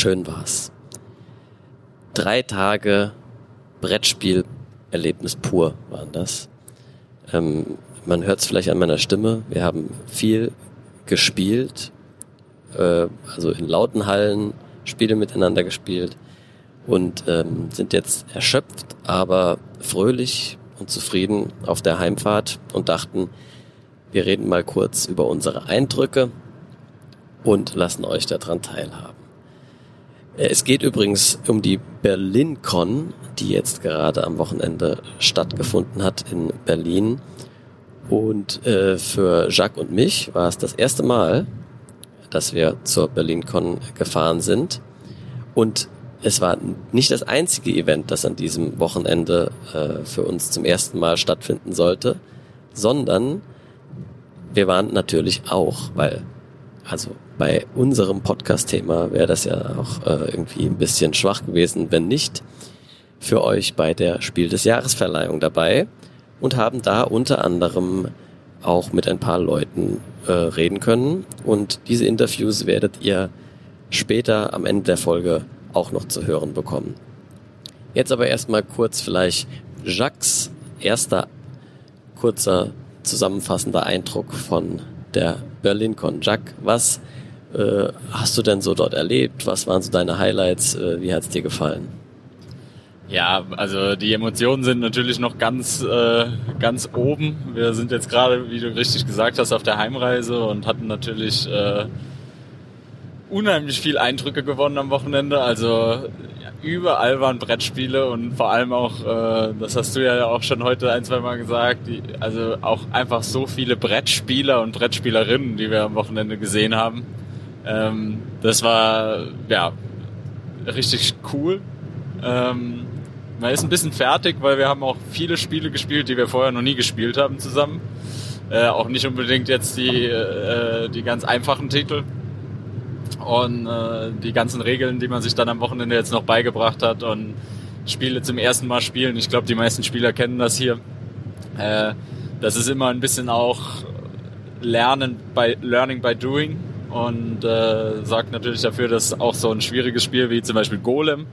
Schön war's. Drei Tage Brettspiel-Erlebnis pur waren das. Ähm, man hört es vielleicht an meiner Stimme. Wir haben viel gespielt, äh, also in lauten Hallen Spiele miteinander gespielt und ähm, sind jetzt erschöpft, aber fröhlich und zufrieden auf der Heimfahrt und dachten, wir reden mal kurz über unsere Eindrücke und lassen euch daran teilhaben. Äh, es geht übrigens um die BerlinCon, die jetzt gerade am Wochenende stattgefunden hat in Berlin. Und äh, für Jacques und mich war es das erste Mal, dass wir zur BerlinCon gefahren sind. Und es war nicht das einzige Event, das an diesem Wochenende äh, für uns zum ersten Mal stattfinden sollte, sondern wir waren natürlich auch, weil also bei unserem Podcast-Thema wäre das ja auch äh, irgendwie ein bisschen schwach gewesen, wenn nicht, für euch bei der Spiel des Jahresverleihung dabei und haben da unter anderem auch mit ein paar Leuten äh, reden können. Und diese Interviews werdet ihr später am Ende der Folge auch noch zu hören bekommen. Jetzt aber erstmal kurz vielleicht Jacques erster kurzer zusammenfassender Eindruck von der BerlinCon. Jacques, was äh, hast du denn so dort erlebt? Was waren so deine Highlights? Äh, wie hat es dir gefallen? Ja, also die Emotionen sind natürlich noch ganz, äh, ganz oben. Wir sind jetzt gerade, wie du richtig gesagt hast, auf der Heimreise und hatten natürlich äh, unheimlich viel Eindrücke gewonnen am Wochenende. Also überall waren Brettspiele und vor allem auch, äh, das hast du ja auch schon heute ein, zwei Mal gesagt, die, also auch einfach so viele Brettspieler und Brettspielerinnen, die wir am Wochenende gesehen haben. Ähm, das war ja richtig cool. Ähm, man ist ein bisschen fertig, weil wir haben auch viele Spiele gespielt, die wir vorher noch nie gespielt haben zusammen. Äh, auch nicht unbedingt jetzt die, äh, die ganz einfachen Titel und äh, die ganzen Regeln, die man sich dann am Wochenende jetzt noch beigebracht hat und Spiele zum ersten Mal spielen. Ich glaube, die meisten Spieler kennen das hier. Äh, das ist immer ein bisschen auch Lernen by Learning by Doing und äh, sorgt natürlich dafür, dass auch so ein schwieriges Spiel wie zum Beispiel Golem,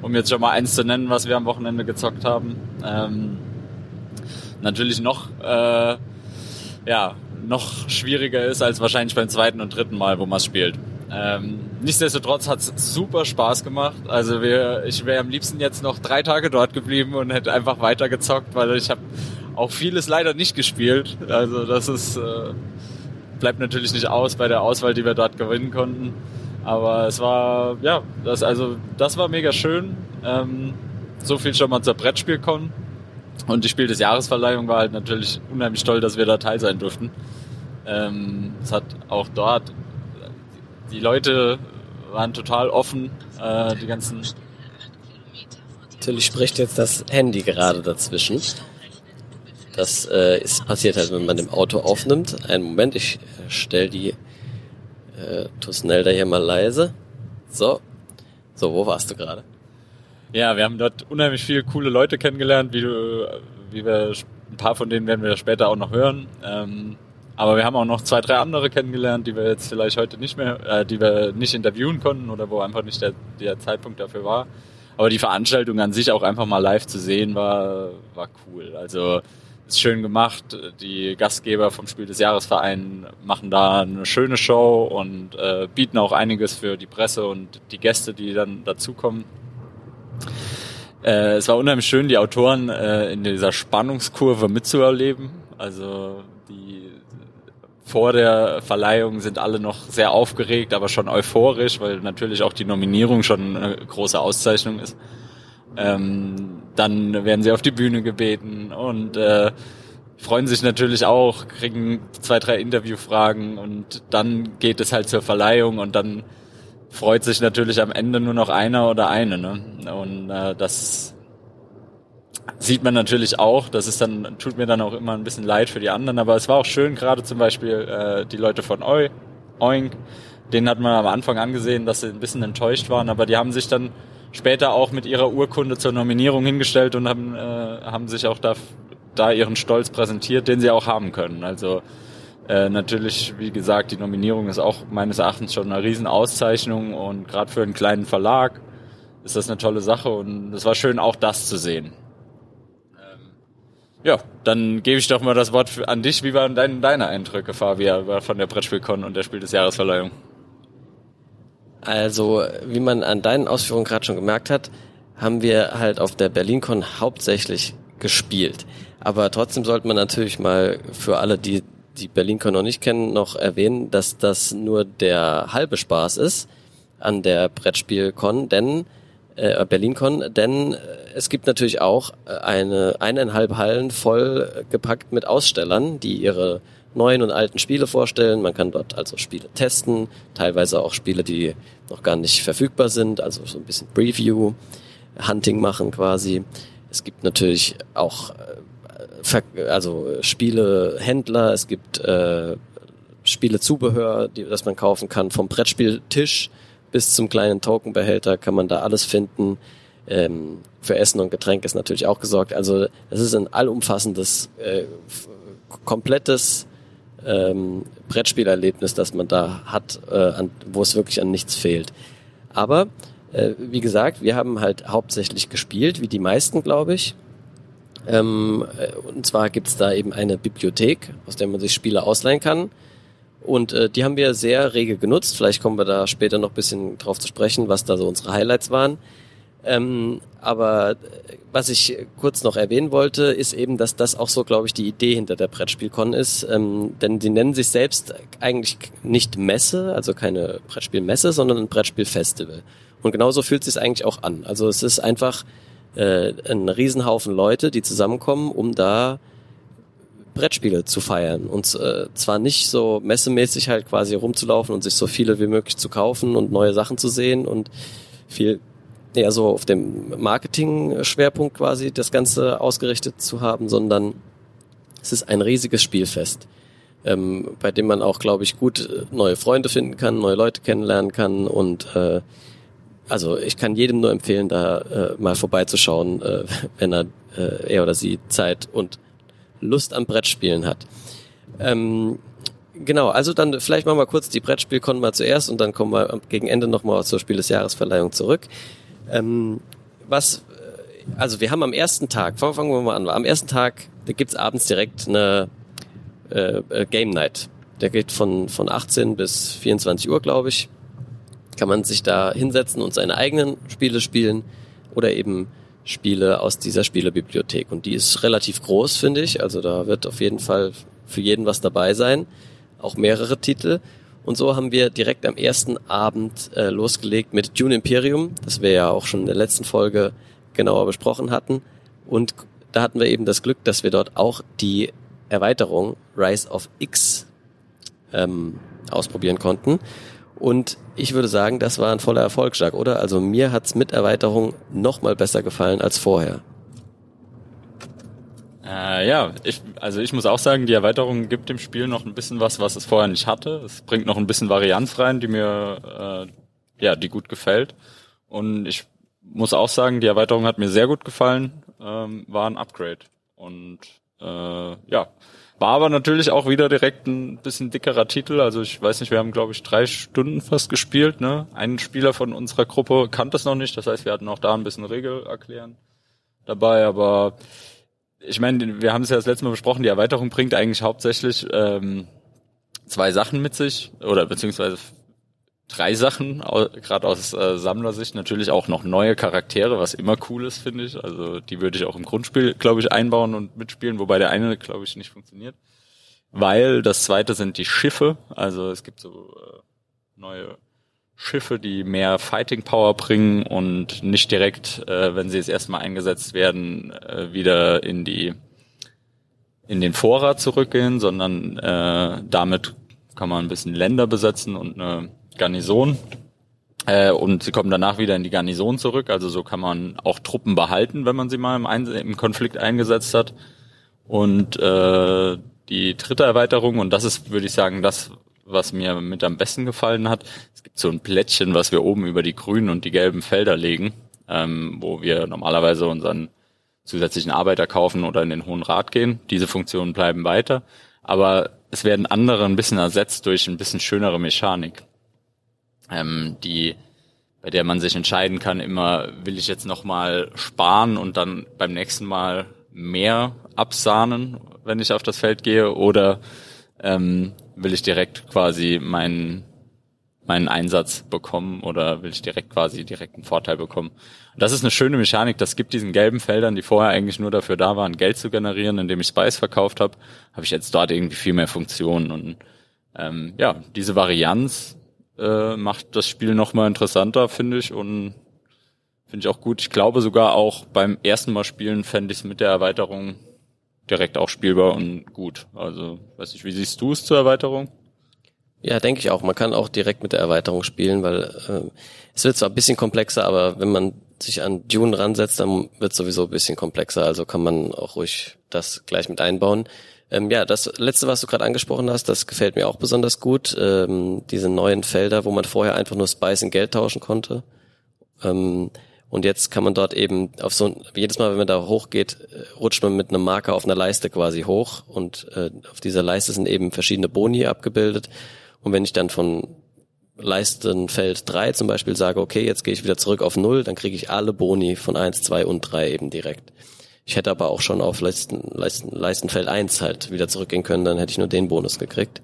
um jetzt schon mal eins zu nennen, was wir am Wochenende gezockt haben, ähm, natürlich noch äh, ja noch schwieriger ist als wahrscheinlich beim zweiten und dritten Mal, wo man es spielt. Ähm, nichtsdestotrotz hat es super Spaß gemacht. Also wir, ich wäre am liebsten jetzt noch drei Tage dort geblieben und hätte einfach weiter gezockt, weil ich habe auch vieles leider nicht gespielt. Also das ist äh, bleibt natürlich nicht aus bei der Auswahl, die wir dort gewinnen konnten. Aber es war ja, das also das war mega schön. Ähm, so viel schon mal zur Brettspielcon. Und die Spiel des Jahresverleihung war halt natürlich unheimlich toll, dass wir da teil sein durften. Ähm, es hat auch dort die Leute waren total offen, äh, die ganzen. Natürlich spricht jetzt das Handy gerade dazwischen. Das äh, ist passiert halt, wenn man im Auto aufnimmt. Einen Moment, ich stell die äh, Tusnelda hier mal leise. So. So, wo warst du gerade? Ja, wir haben dort unheimlich viele coole Leute kennengelernt, wie du, wie wir, ein paar von denen werden wir später auch noch hören. Ähm, aber wir haben auch noch zwei, drei andere kennengelernt, die wir jetzt vielleicht heute nicht mehr, äh, die wir nicht interviewen konnten oder wo einfach nicht der, der Zeitpunkt dafür war. Aber die Veranstaltung an sich auch einfach mal live zu sehen war, war cool. Also ist schön gemacht. Die Gastgeber vom Spiel des Jahresverein machen da eine schöne Show und äh, bieten auch einiges für die Presse und die Gäste, die dann dazukommen. Äh, es war unheimlich schön, die Autoren äh, in dieser Spannungskurve mitzuerleben. Also die vor der Verleihung sind alle noch sehr aufgeregt, aber schon euphorisch, weil natürlich auch die Nominierung schon eine große Auszeichnung ist. Ähm, dann werden sie auf die Bühne gebeten und äh, freuen sich natürlich auch, kriegen zwei, drei Interviewfragen und dann geht es halt zur Verleihung und dann freut sich natürlich am Ende nur noch einer oder eine. Ne? Und äh, das sieht man natürlich auch. Das ist dann, tut mir dann auch immer ein bisschen leid für die anderen. Aber es war auch schön, gerade zum Beispiel äh, die Leute von Eu, Oink, denen hat man am Anfang angesehen, dass sie ein bisschen enttäuscht waren, aber die haben sich dann später auch mit ihrer Urkunde zur Nominierung hingestellt und haben, äh, haben sich auch da, da ihren Stolz präsentiert, den sie auch haben können. Also Äh, natürlich, wie gesagt, die Nominierung ist auch meines Erachtens schon eine Riesenauszeichnung und gerade für einen kleinen Verlag ist das eine tolle Sache und es war schön, auch das zu sehen. Ja, dann gebe ich doch mal das Wort an dich. Wie waren dein, deine Eindrücke, Fabian, von der Brettspielkon und der Spiel des Jahresverleihung? Also, wie man an deinen Ausführungen gerade schon gemerkt hat, haben wir halt auf der BerlinCon hauptsächlich gespielt. Aber trotzdem sollte man natürlich mal für alle, die die BerlinCon noch nicht kennen, noch erwähnen, dass das nur der halbe Spaß ist an der BrettspielCon, denn äh, BerlinCon, denn äh, es gibt natürlich auch äh, eine eineinhalb Hallen voll gepackt mit Ausstellern, die ihre neuen und alten Spiele vorstellen. Man kann dort also Spiele testen, teilweise auch Spiele, die noch gar nicht verfügbar sind, also so ein bisschen Preview, Hunting machen quasi. Es gibt natürlich auch äh, also Spielehändler, es gibt äh, Spielezubehör, die, das man kaufen kann, vom Brettspieltisch bis zum kleinen Tokenbehälter kann man da alles finden. Ähm, für Essen und Getränk ist natürlich auch gesorgt. Also es ist ein allumfassendes, äh, komplettes ähm, Brettspielerlebnis, das man da hat, äh, an, wo es wirklich an nichts fehlt. Aber äh, wie gesagt, wir haben halt hauptsächlich gespielt, wie die meisten, glaube ich. Ähm, äh, und zwar gibt's da eben eine Bibliothek, aus der man sich Spiele ausleihen kann. Und äh, die haben wir sehr rege genutzt. Vielleicht kommen wir da später noch bisschen drauf zu sprechen, was da so unsere Highlights waren. Ähm, aber äh, was ich kurz noch erwähnen wollte, ist eben, dass das auch so, glaube ich, die Idee hinter der Brettspielcon ist. Ähm, denn die nennen sich selbst eigentlich nicht Messe, also keine Brettspielmesse, sondern ein Brettspielfestival. Und genauso fühlt es sich eigentlich auch an. Also es ist einfach äh, ein Riesenhaufen Leute, die zusammenkommen, um da Brettspiele zu feiern. Und äh, zwar nicht so messemäßig halt quasi rumzulaufen und sich so viele wie möglich zu kaufen und neue Sachen zu sehen und viel eher so auf dem Marketing-Schwerpunkt quasi das Ganze ausgerichtet zu haben, sondern es ist ein riesiges Spielfest, ähm, bei dem man auch, glaube ich, gut äh, neue Freunde finden kann, neue Leute kennenlernen kann und äh, also ich kann jedem nur empfehlen, da äh, mal vorbeizuschauen, äh, wenn er, äh, er oder sie Zeit und Lust am Brettspielen hat. Ähm, Genau, also dann vielleicht machen wir kurz die Brettspielkon mal zuerst und dann kommen wir gegen Ende nochmal zur Spiel des Jahresverleihung zurück. Ähm, was, äh, also wir haben am ersten Tag, fangen wir mal an, am ersten Tag, da gibt's abends direkt eine äh, äh Game Night. Der geht von, von 18 bis 24 Uhr, glaube ich. Kann man sich da hinsetzen und seine eigenen Spiele spielen oder eben Spiele aus dieser Spielebibliothek. Und die ist relativ groß, finde ich. Also da wird auf jeden Fall für jeden was dabei sein. Auch mehrere Titel. Und so haben wir direkt am ersten Abend äh, losgelegt mit Dune Imperium, das wir ja auch schon in der letzten Folge genauer besprochen hatten. Und da hatten wir eben das Glück, dass wir dort auch die Erweiterung Rise of X ähm, ausprobieren konnten. Und ich würde sagen, das war ein voller Erfolg, Jacques, oder? Also mir hat's mit Erweiterung noch mal besser gefallen als vorher. Äh, ja, ich, also ich muss auch sagen, die Erweiterung gibt dem Spiel noch ein bisschen was, was es vorher nicht hatte. Es bringt noch ein bisschen Varianz rein, die mir, äh, ja, die gut gefällt. Und ich muss auch sagen, die Erweiterung hat mir sehr gut gefallen, ähm, war ein Upgrade. Und äh, ja, war aber natürlich auch wieder direkt ein bisschen dickerer Titel. Also ich weiß nicht, wir haben, glaube ich, drei Stunden fast gespielt. Ne? Ein Spieler von unserer Gruppe kannte es noch nicht. Das heißt, wir hatten auch da ein bisschen Regel erklären dabei. Aber ich meine, wir haben es ja das letzte Mal besprochen, die Erweiterung bringt eigentlich hauptsächlich ähm, zwei Sachen mit sich, oder beziehungsweise drei Sachen, gerade aus äh, Sammlersicht natürlich auch noch neue Charaktere, was immer cool ist, finde ich. Also die würde ich auch im Grundspiel, glaube ich, einbauen und mitspielen, wobei der eine, glaube ich, nicht funktioniert. Weil das zweite sind die Schiffe, also es gibt so äh, neue Schiffe, die mehr Fighting Power bringen und nicht direkt, äh, wenn sie jetzt erstmal eingesetzt werden, äh, wieder in die in den Vorrat zurückgehen, sondern äh, damit kann man ein bisschen Länder besetzen und eine Garnison. Äh, und sie kommen danach wieder in die Garnison zurück. Also so kann man auch Truppen behalten, wenn man sie mal im, Ein im Konflikt eingesetzt hat. Und äh, die dritte Erweiterung, und das ist, würde ich sagen, das, was mir mit am besten gefallen hat. Es gibt so ein Plättchen, was wir oben über die grünen und die gelben Felder legen, ähm, wo wir normalerweise unseren zusätzlichen Arbeiter kaufen oder in den Hohen Rat gehen. Diese Funktionen bleiben weiter. Aber es werden andere ein bisschen ersetzt durch ein bisschen schönere Mechanik, ähm, die bei der man sich entscheiden kann, immer will ich jetzt nochmal sparen und dann beim nächsten Mal mehr absahnen, wenn ich auf das Feld gehe, oder ähm, will ich direkt quasi meinen meinen Einsatz bekommen oder will ich direkt quasi direkt einen Vorteil bekommen. Und das ist eine schöne Mechanik, das gibt diesen gelben Feldern, die vorher eigentlich nur dafür da waren, Geld zu generieren, indem ich Spice verkauft habe, habe ich jetzt dort irgendwie viel mehr Funktionen. Und ähm, ja, diese Varianz äh, macht das Spiel nochmal interessanter, finde ich, und finde ich auch gut. Ich glaube sogar auch beim ersten Mal spielen fände ich es mit der Erweiterung direkt auch spielbar und gut. Also, weiß ich, wie siehst du es zur Erweiterung? Ja, denke ich auch. Man kann auch direkt mit der Erweiterung spielen, weil äh, es wird zwar ein bisschen komplexer, aber wenn man sich an Dune ransetzt, dann wird es sowieso ein bisschen komplexer. Also kann man auch ruhig das gleich mit einbauen. Ähm, ja, das letzte, was du gerade angesprochen hast, das gefällt mir auch besonders gut. Ähm, diese neuen Felder, wo man vorher einfach nur Spice in Geld tauschen konnte. Ähm, und jetzt kann man dort eben auf so jedes Mal, wenn man da hochgeht, äh, rutscht man mit einem Marker auf einer Leiste quasi hoch und äh, auf dieser Leiste sind eben verschiedene Boni abgebildet. Und wenn ich dann von Leistenfeld 3 zum Beispiel sage, okay, jetzt gehe ich wieder zurück auf 0, dann kriege ich alle Boni von 1, 2 und 3 eben direkt. Ich hätte aber auch schon auf Leisten, Leisten, Leistenfeld 1 halt wieder zurückgehen können, dann hätte ich nur den Bonus gekriegt.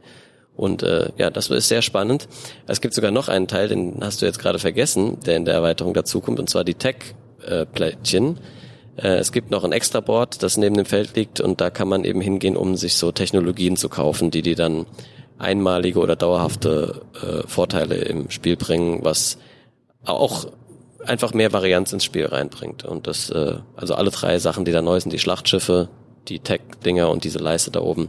Und äh, ja, das ist sehr spannend. Es gibt sogar noch einen Teil, den hast du jetzt gerade vergessen, der in der Erweiterung dazukommt, und zwar die Tech-Plättchen. Äh, es gibt noch ein extra Board, das neben dem Feld liegt, und da kann man eben hingehen, um sich so Technologien zu kaufen, die die dann einmalige oder dauerhafte äh, Vorteile im Spiel bringen, was auch einfach mehr Varianz ins Spiel reinbringt. Und das, äh, also alle drei Sachen, die da neu sind, die Schlachtschiffe, die Tech-Dinger und diese Leiste da oben,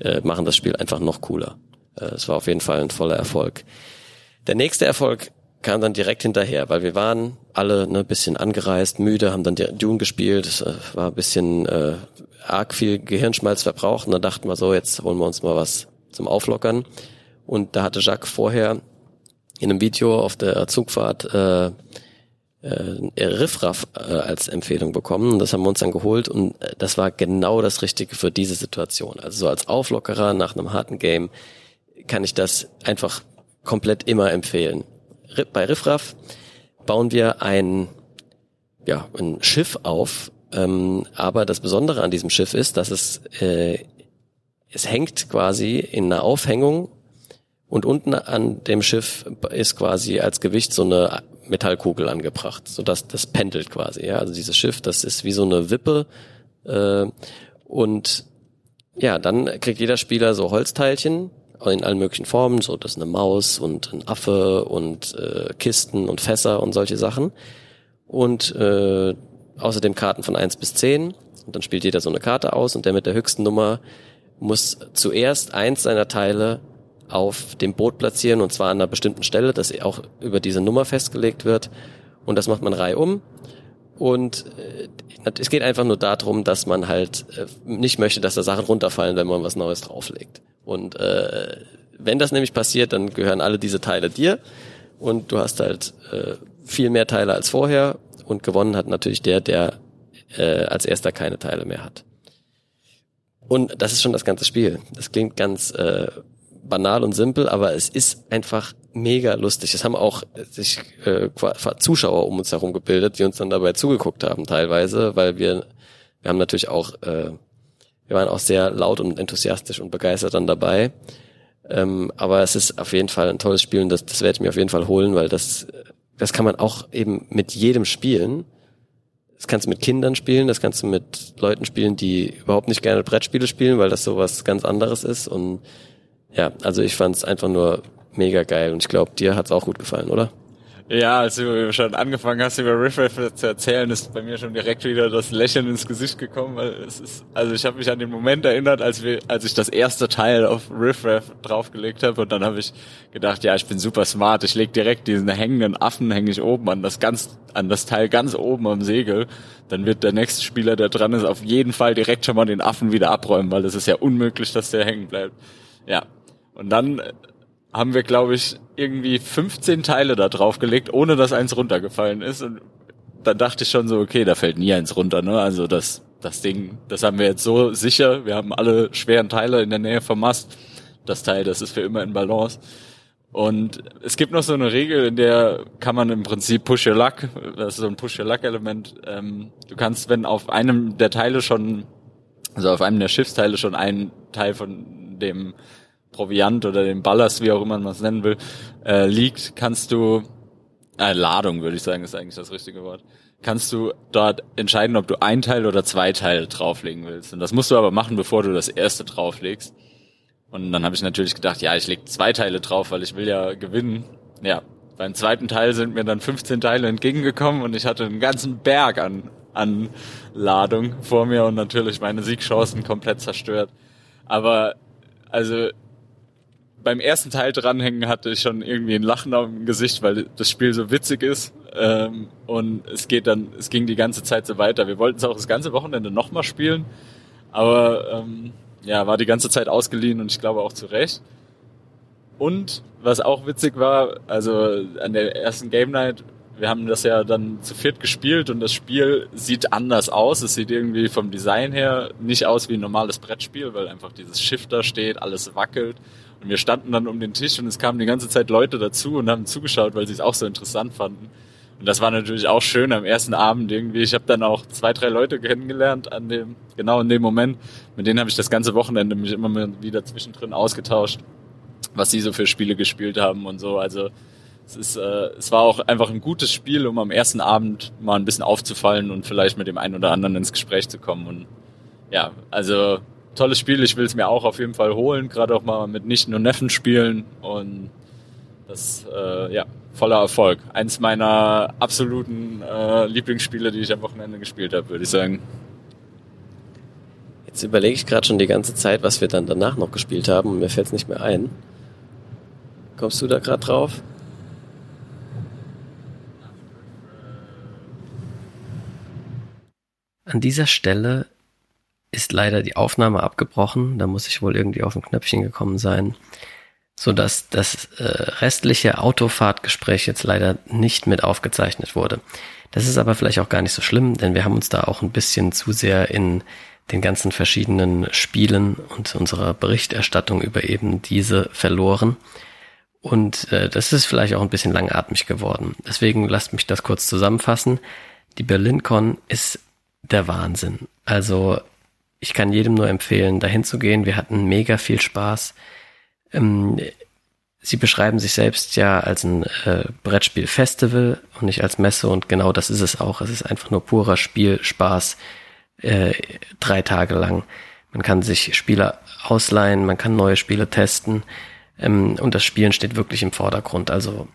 äh, machen das Spiel einfach noch cooler. Äh, es war auf jeden Fall ein voller Erfolg. Der nächste Erfolg kam dann direkt hinterher, weil wir waren alle ne, bisschen angereist, müde, haben dann Dune gespielt, es äh, war ein bisschen äh, arg viel Gehirnschmalz verbraucht und dann dachten wir so, jetzt holen wir uns mal was zum Auflockern. Und da hatte Jacques vorher in einem Video auf der Zugfahrt äh, äh, Riffraff äh, als Empfehlung bekommen. Das haben wir uns dann geholt und äh, das war genau das Richtige für diese Situation. Also so als Auflockerer nach einem harten Game kann ich das einfach komplett immer empfehlen. Bei Riffraff bauen wir ein, ja, ein Schiff auf, ähm, aber das Besondere an diesem Schiff ist, dass es, äh, es hängt quasi in einer Aufhängung und unten an dem Schiff ist quasi als Gewicht so eine Metallkugel angebracht, so dass das pendelt quasi. Ja, also dieses Schiff, das ist wie so eine Wippe äh, und ja, dann kriegt jeder Spieler so Holzteilchen in allen möglichen Formen, so das ist eine Maus und ein Affe und äh, Kisten und Fässer und solche Sachen und äh, außerdem Karten von eins bis zehn und dann spielt jeder so eine Karte aus und der mit der höchsten Nummer muss zuerst eins seiner Teile auf dem Boot platzieren und zwar an einer bestimmten Stelle, dass auch über diese Nummer festgelegt wird. Und das macht man reihum. Und äh, es geht einfach nur darum, dass man halt äh, nicht möchte, dass da Sachen runterfallen, wenn man was Neues drauflegt. Und äh, wenn das nämlich passiert, dann gehören alle diese Teile dir und du hast halt äh, viel mehr Teile als vorher und gewonnen hat natürlich der, der äh, als erster keine Teile mehr hat. Und das ist schon das ganze Spiel. Das klingt ganz äh, banal und simpel, aber es ist einfach mega lustig. Es haben auch sich äh, Zuschauer um uns herum gebildet, die uns dann dabei zugeguckt haben teilweise, weil wir wir haben natürlich auch äh, wir waren auch sehr laut und enthusiastisch und begeistert dann dabei. Ähm, aber es ist auf jeden Fall ein tolles Spiel und das, das werde ich mir auf jeden Fall holen, weil das das kann man auch eben mit jedem spielen. Das kannst du mit Kindern spielen, das kannst du mit Leuten spielen, die überhaupt nicht gerne Brettspiele spielen, weil das sowas ganz anderes ist und ja, also ich fand es einfach nur mega geil und ich glaube, dir hat's auch gut gefallen, oder? Ja, als du schon angefangen hast, über Riff Raff zu erzählen, ist bei mir schon direkt wieder das Lächeln ins Gesicht gekommen, weil es ist, also ich habe mich an den Moment erinnert, als wir, als ich das erste Teil auf Riff Raff draufgelegt habe und dann habe ich gedacht, ja, ich bin super smart, ich leg direkt diesen hängenden Affen hänge ich oben an das ganz, an das Teil ganz oben am Segel, dann wird der nächste Spieler, der dran ist, auf jeden Fall direkt schon mal den Affen wieder abräumen, weil es ist ja unmöglich, dass der hängen bleibt. Ja, und dann haben wir, glaube ich, irgendwie 15 Teile da drauf gelegt, ohne dass eins runtergefallen ist. Und dann dachte ich schon so, okay, da fällt nie eins runter, ne? Also das, das Ding, das haben wir jetzt so sicher. Wir haben alle schweren Teile in der Nähe vom Mast. Das Teil, das ist für immer in Balance. Und es gibt noch so eine Regel, in der kann man im Prinzip Push Your Luck, das ist so ein Push Your Luck Element. Ähm, du kannst, wenn auf einem der Teile schon, also auf einem der Schiffsteile schon ein Teil von dem Proviant oder dem Ballast, wie auch immer man es nennen will, äh, liegt, kannst du, äh, Ladung würde ich sagen, ist eigentlich das richtige Wort, kannst du dort entscheiden, ob du ein Teil oder zwei Teile drauflegen willst. Und das musst du aber machen, bevor du das erste drauflegst. Und dann habe ich natürlich gedacht, ja, ich leg zwei Teile drauf, weil ich will ja gewinnen. Ja, beim zweiten Teil sind mir dann 15 Teile entgegengekommen und ich hatte einen ganzen Berg an, an Ladung vor mir und natürlich meine Siegchancen komplett zerstört. Aber also beim ersten Teil dranhängen hatte ich schon irgendwie ein Lachen auf dem Gesicht, weil das Spiel so witzig ist. Ähm, und es geht dann, es ging die ganze Zeit so weiter. Wir wollten es auch das ganze Wochenende nochmal spielen, aber ähm, ja, war die ganze Zeit ausgeliehen und ich glaube auch zu Recht. Und was auch witzig war, also an der ersten Game Night, wir haben das ja dann zu viert gespielt und das Spiel sieht anders aus. Es sieht irgendwie vom Design her nicht aus wie ein normales Brettspiel, weil einfach dieses Schiff da steht, alles wackelt. Und wir standen dann um den Tisch und es kamen die ganze Zeit Leute dazu und haben zugeschaut, weil sie es auch so interessant fanden. Und das war natürlich auch schön am ersten Abend irgendwie. Ich habe dann auch zwei, drei Leute kennengelernt an dem, genau in dem Moment. Mit denen habe ich das ganze Wochenende mich immer wieder zwischendrin ausgetauscht, was sie so für Spiele gespielt haben und so. Also es ist, äh, es war auch einfach ein gutes Spiel, um am ersten Abend mal ein bisschen aufzufallen und vielleicht mit dem einen oder anderen ins Gespräch zu kommen. Und ja, also tolles Spiel. Ich will es mir auch auf jeden Fall holen, gerade auch mal mit Nichten und Neffen spielen und das, äh, ja, voller Erfolg. Eins meiner absoluten äh, Lieblingsspiele, die ich am Wochenende gespielt habe, würde ich sagen. Jetzt überlege ich gerade schon die ganze Zeit, was wir dann danach noch gespielt haben und mir fällt es nicht mehr ein. Kommst du da gerade drauf? An dieser Stelle ist leider die Aufnahme abgebrochen. Da muss ich wohl irgendwie auf ein Knöpfchen gekommen sein so dass das äh, restliche Autofahrtgespräch jetzt leider nicht mit aufgezeichnet wurde. Das ist aber vielleicht auch gar nicht so schlimm, denn wir haben uns da auch ein bisschen zu sehr in den ganzen verschiedenen Spielen und unserer Berichterstattung über eben diese verloren. Und äh, das ist vielleicht auch ein bisschen langatmig geworden. Deswegen lasst mich das kurz zusammenfassen. Die BerlinCon ist der Wahnsinn. Also ich kann jedem nur empfehlen, dahin zu gehen. Wir hatten mega viel Spaß. Ähm, sie beschreiben sich selbst ja als ein äh, Brettspiel-Festival und nicht als Messe und genau das ist es auch. Es ist einfach nur purer Spielspaß äh, drei Tage lang. Man kann sich Spiele ausleihen, man kann neue Spiele testen ähm, und das Spielen steht wirklich im Vordergrund. Also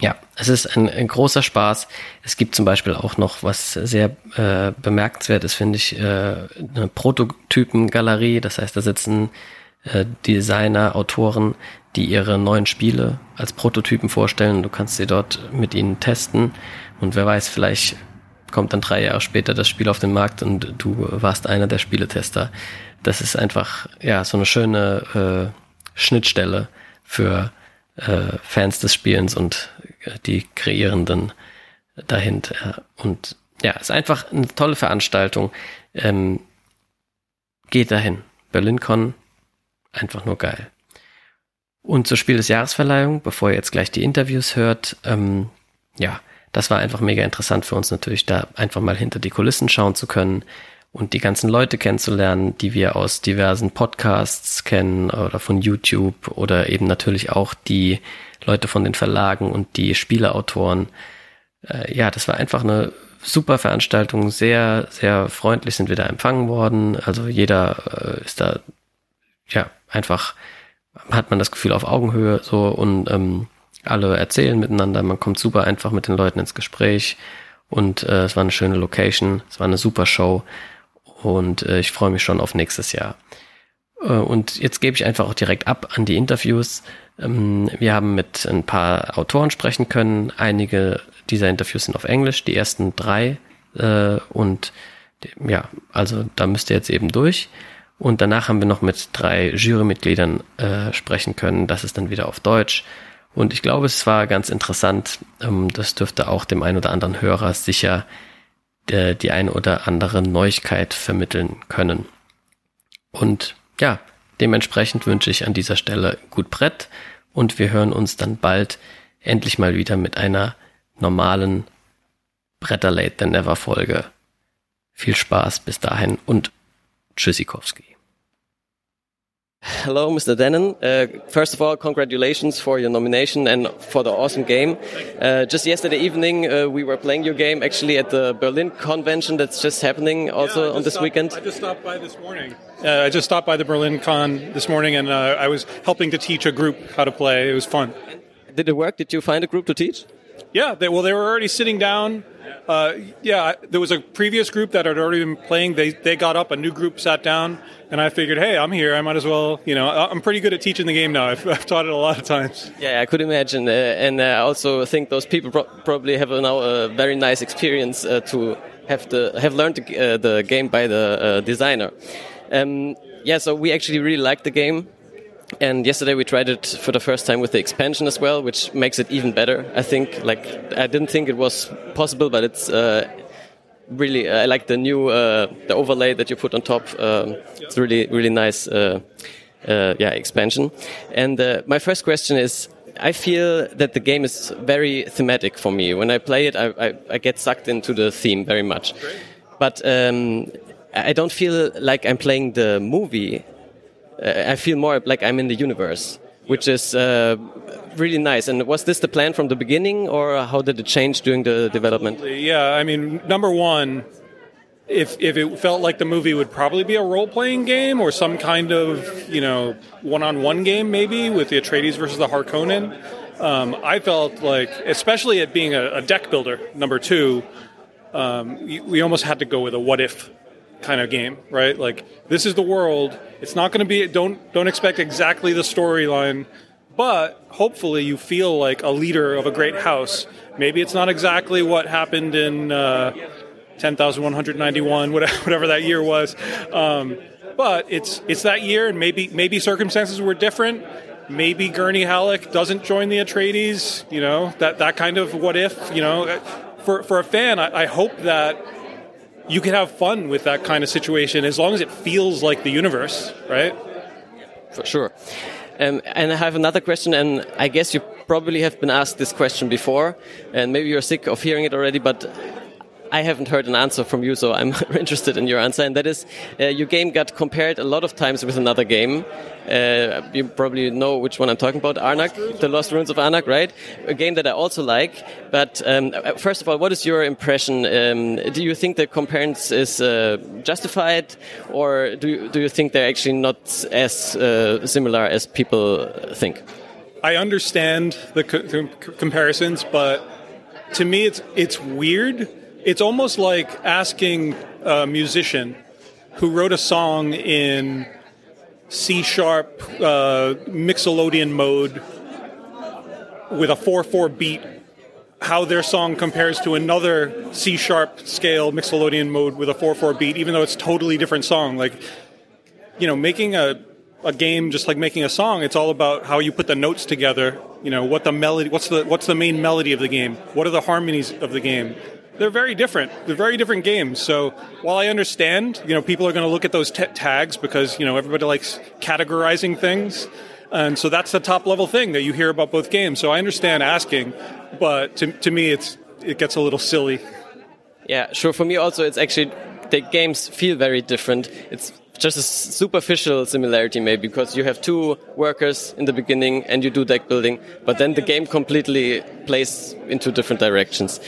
ja, es ist ein, ein großer Spaß. Es gibt zum Beispiel auch noch, was sehr äh, bemerkenswert ist, finde ich, äh, eine Prototypengalerie. Das heißt, da sitzen äh, Designer, Autoren, die ihre neuen Spiele als Prototypen vorstellen. Du kannst sie dort mit ihnen testen und wer weiß, vielleicht kommt dann drei Jahre später das Spiel auf den Markt und du warst einer der Spieletester. Das ist einfach ja so eine schöne äh, Schnittstelle für äh, Fans des Spielens und die Kreierenden dahinter. Und ja, ist einfach eine tolle Veranstaltung. Ähm, geht dahin. BerlinCon einfach nur geil. Und zur Spiel des Jahresverleihung, bevor ihr jetzt gleich die Interviews hört, ähm, ja, das war einfach mega interessant für uns natürlich, da einfach mal hinter die Kulissen schauen zu können und die ganzen Leute kennenzulernen, die wir aus diversen Podcasts kennen oder von YouTube oder eben natürlich auch die Leute von den Verlagen und die Spieleautoren. Äh, ja, das war einfach eine super Veranstaltung, sehr, sehr freundlich sind wir da empfangen worden. Also jeder äh, ist da ja einfach hat man das Gefühl auf Augenhöhe so und ähm, alle erzählen miteinander, man kommt super einfach mit den Leuten ins Gespräch und äh, es war eine schöne Location, es war eine super Show und äh, ich freue mich schon auf nächstes Jahr. Äh, und jetzt gebe ich einfach auch direkt ab an die Interviews. Ähm, wir haben mit ein paar Autoren sprechen können. Einige dieser Interviews sind auf Englisch, die ersten drei äh, und ja, also da müsst ihr jetzt eben durch. Und danach haben wir noch mit drei Jurymitgliedern äh, sprechen können. Das ist dann wieder auf Deutsch. Und ich glaube, es war ganz interessant. Ähm, das dürfte auch dem einen oder anderen Hörer sicher der, die eine oder andere Neuigkeit vermitteln können. Und ja, dementsprechend wünsche ich an dieser Stelle gut Brett und wir hören uns dann bald endlich mal wieder mit einer normalen Bretter Late Than Never Folge. Viel Spaß bis dahin und Tschüssikowski. Hello, Mr. Denon. Uh, first of all, congratulations for your nomination and for the awesome game. Uh, just yesterday evening, uh, we were playing your game actually at the Berlin convention that's just happening also yeah, on this stopped, weekend. I just stopped by this morning. Uh, I just stopped by the Berlin con this morning and uh, I was helping to teach a group how to play. It was fun. Did it work? Did you find a group to teach? Yeah, they, well, they were already sitting down. Uh, yeah, there was a previous group that had already been playing. They they got up, a new group sat down, and I figured, hey, I'm here. I might as well. You know, I'm pretty good at teaching the game now. I've, I've taught it a lot of times. Yeah, I could imagine, uh, and uh, I also think those people pro probably have now a very nice experience uh, to have the have learned the, uh, the game by the uh, designer. Um, yeah, so we actually really liked the game. And yesterday we tried it for the first time with the expansion as well, which makes it even better. I think, like, I didn't think it was possible, but it's uh, really, I like the new, uh, the overlay that you put on top. Um, it's really, really nice, uh, uh yeah, expansion. And uh, my first question is, I feel that the game is very thematic for me. When I play it, I, I, I get sucked into the theme very much. But um, I don't feel like I'm playing the movie I feel more like I'm in the universe, which is uh, really nice. And was this the plan from the beginning, or how did it change during the development? Yeah, I mean, number one, if if it felt like the movie would probably be a role playing game or some kind of you know one on one game maybe with the Atreides versus the Harkonnen, um, I felt like especially it being a, a deck builder. Number two, um, we almost had to go with a what if kind of game, right? Like this is the world. It's not going to be. Don't don't expect exactly the storyline, but hopefully you feel like a leader of a great house. Maybe it's not exactly what happened in uh, ten thousand one hundred ninety one, whatever that year was. Um, but it's it's that year, and maybe maybe circumstances were different. Maybe Gurney Halleck doesn't join the Atreides. You know that that kind of what if. You know, for for a fan, I, I hope that you can have fun with that kind of situation as long as it feels like the universe, right? For sure. Um, and I have another question, and I guess you probably have been asked this question before, and maybe you're sick of hearing it already, but I haven't heard an answer from you, so I'm interested in your answer. And that is, uh, your game got compared a lot of times with another game. Uh, you probably know which one I'm talking about, Arnak, The Lost Ruins of Arnak, right? A game that I also like. But um, uh, first of all, what is your impression? Um, do you think the comparison is uh, justified, or do you, do you think they're actually not as uh, similar as people think? I understand the co comparisons, but to me, it's it's weird it's almost like asking a musician who wrote a song in C sharp uh, mixolydian mode with a 4 4 beat how their song compares to another C sharp scale mixolydian mode with a 4 4 beat, even though it's totally different song. Like, you know, making a, a game just like making a song, it's all about how you put the notes together. You know, what the melody, what's the what's the main melody of the game? What are the harmonies of the game? They're very different. They're very different games. So while I understand, you know, people are going to look at those t- tags because you know everybody likes categorizing things, and so that's the top level thing that you hear about both games. So I understand asking, but to to me, it's it gets a little silly. Yeah, sure. For me also, it's actually the games feel very different. It's just a superficial similarity maybe because you have two workers in the beginning and you do deck building but then the game completely plays into different directions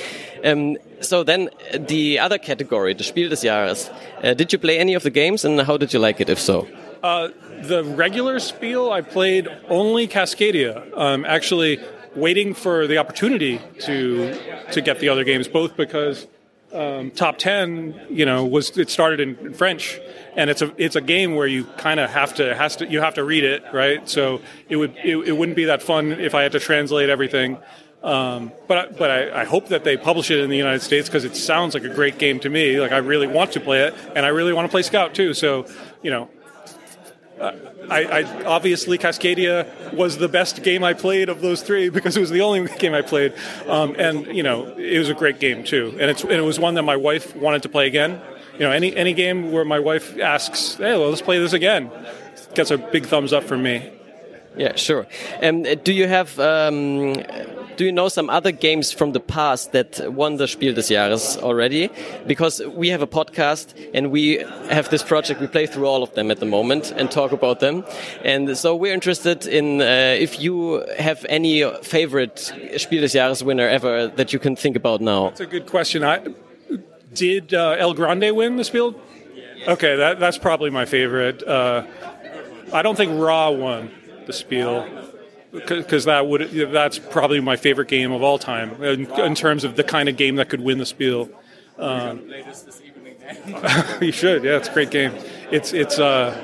um, so then the other category, the Spiel des Jahres. Uh, did you play any of the games and how did you like it if so? Uh, the regular Spiel, I played only Cascadia. Um, actually, waiting for the opportunity to to get the other games, both because um, top ten, you know, was it started in, in French, and it's a it's a game where you kind of have to has to you have to read it, right? So it would it, it wouldn't be that fun if I had to translate everything. Um, but but I, I, hope that they publish it in the United States because it sounds like a great game to me. Like I really want to play it, and I really want to play Scout too. So you know, I, I, obviously Cascadia was the best game I played of those three because it was the only game I played, um, and you know it was a great game too, and it's and it was one that my wife wanted to play again. You know, any any game where my wife asks, "Hey, well, let's play this again," gets a big thumbs up from me. Yeah, sure. Um, do you have um, do you know some other games from the past that won the Spiel des Jahres already? Because we have a podcast and we have this project. We play through all of them at the moment and talk about them. And so we're interested in uh, if you have any favorite Spiel des Jahres winner ever that you can think about now. That's a good question. I, did uh, El Grande win the Spiel? Okay, that, that's probably my favorite. Uh, I don't think Ra won the Spiel because that would that's probably my favorite game of all time in, in terms of the kind of game that could win the Spiel. Um, you should, yeah, it's a great game. It's it's uh,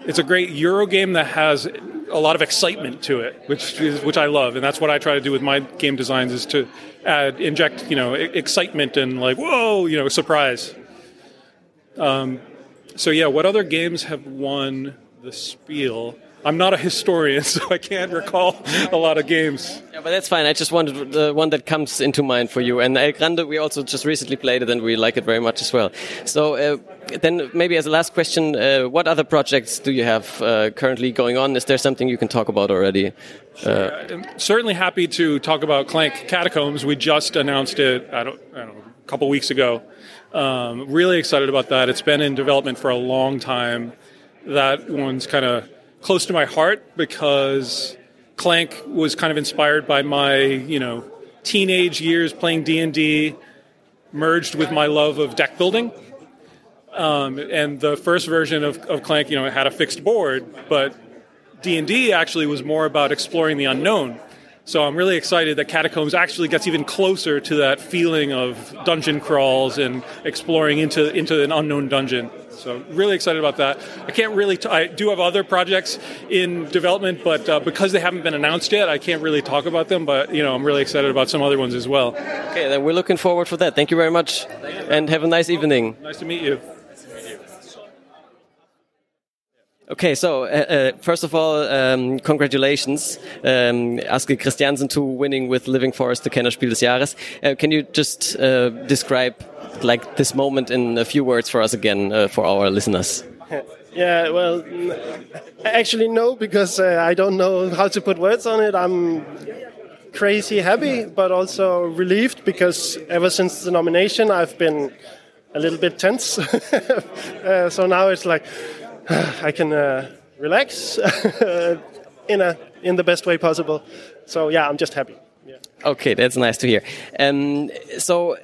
it's a great Euro game that has a lot of excitement to it, which is which I love, and that's what I try to do with my game designs is to add inject you know excitement and like whoa you know surprise. Um, so yeah, what other games have won the Spiel? I'm not a historian, so I can't recall a lot of games. Yeah, but that's fine. I just wanted the one that comes into mind for you. And El Grande, we also just recently played it, and we like it very much as well. So uh, then, maybe as a last question, uh, what other projects do you have uh, currently going on? Is there something you can talk about already? Sure. I'm certainly happy to talk about Clank Catacombs. We just announced it. I don't, I don't know, a couple weeks ago. Um, really excited about that. It's been in development for a long time. That one's kind of close to my heart because Clank was kind of inspired by my, you know, teenage years playing D&D merged with my love of deck building. Um, and the first version of, of Clank, you know, had a fixed board, but D&D actually was more about exploring the unknown. So I'm really excited that Catacombs actually gets even closer to that feeling of dungeon crawls and exploring into into an unknown dungeon. So really excited about that. I can't really. T- I do have other projects in development, but uh, because they haven't been announced yet, I can't really talk about them. But you know, I'm really excited about some other ones as well. Okay, then we're looking forward for that. Thank you very much, and have a nice evening. Nice to meet you. Okay, so uh, uh, first of all, um, congratulations, um, Aske Christiansen, to winning with Living Forest the Kenner Spiel des Jahres. Uh, can you just uh, describe like this moment in a few words for us again uh, for our listeners? Yeah, well, actually no, because I don't know how to put words on it. I'm crazy happy, but also relieved because ever since the nomination, I've been a little bit tense. so now it's like I can uh, relax in a in the best way possible. So yeah, I'm just happy. Yeah. Okay, that's nice to hear. Um, so,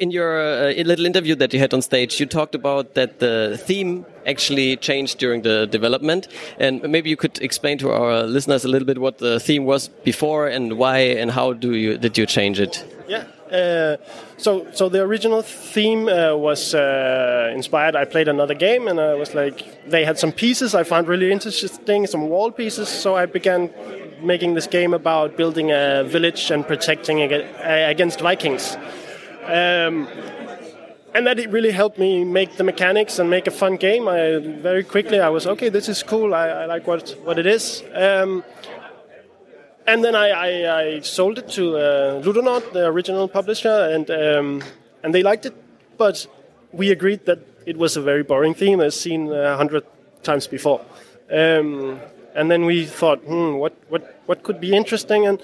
in your uh, little interview that you had on stage, you talked about that the theme actually changed during the development, and maybe you could explain to our listeners a little bit what the theme was before and why and how do you did you change it? Yeah. Uh, so, so the original theme uh, was uh, inspired. I played another game, and I was like, they had some pieces I found really interesting, some wall pieces. So I began making this game about building a village and protecting against Vikings. Um, and that it really helped me make the mechanics and make a fun game. I very quickly I was okay. This is cool. I, I like what what it is. Um, and then I, I, I, sold it to uh, Ludonaut, the original publisher, and um, and they liked it, but we agreed that it was a very boring theme, as seen a hundred times before. Um, and then we thought, hmm, what what what could be interesting? And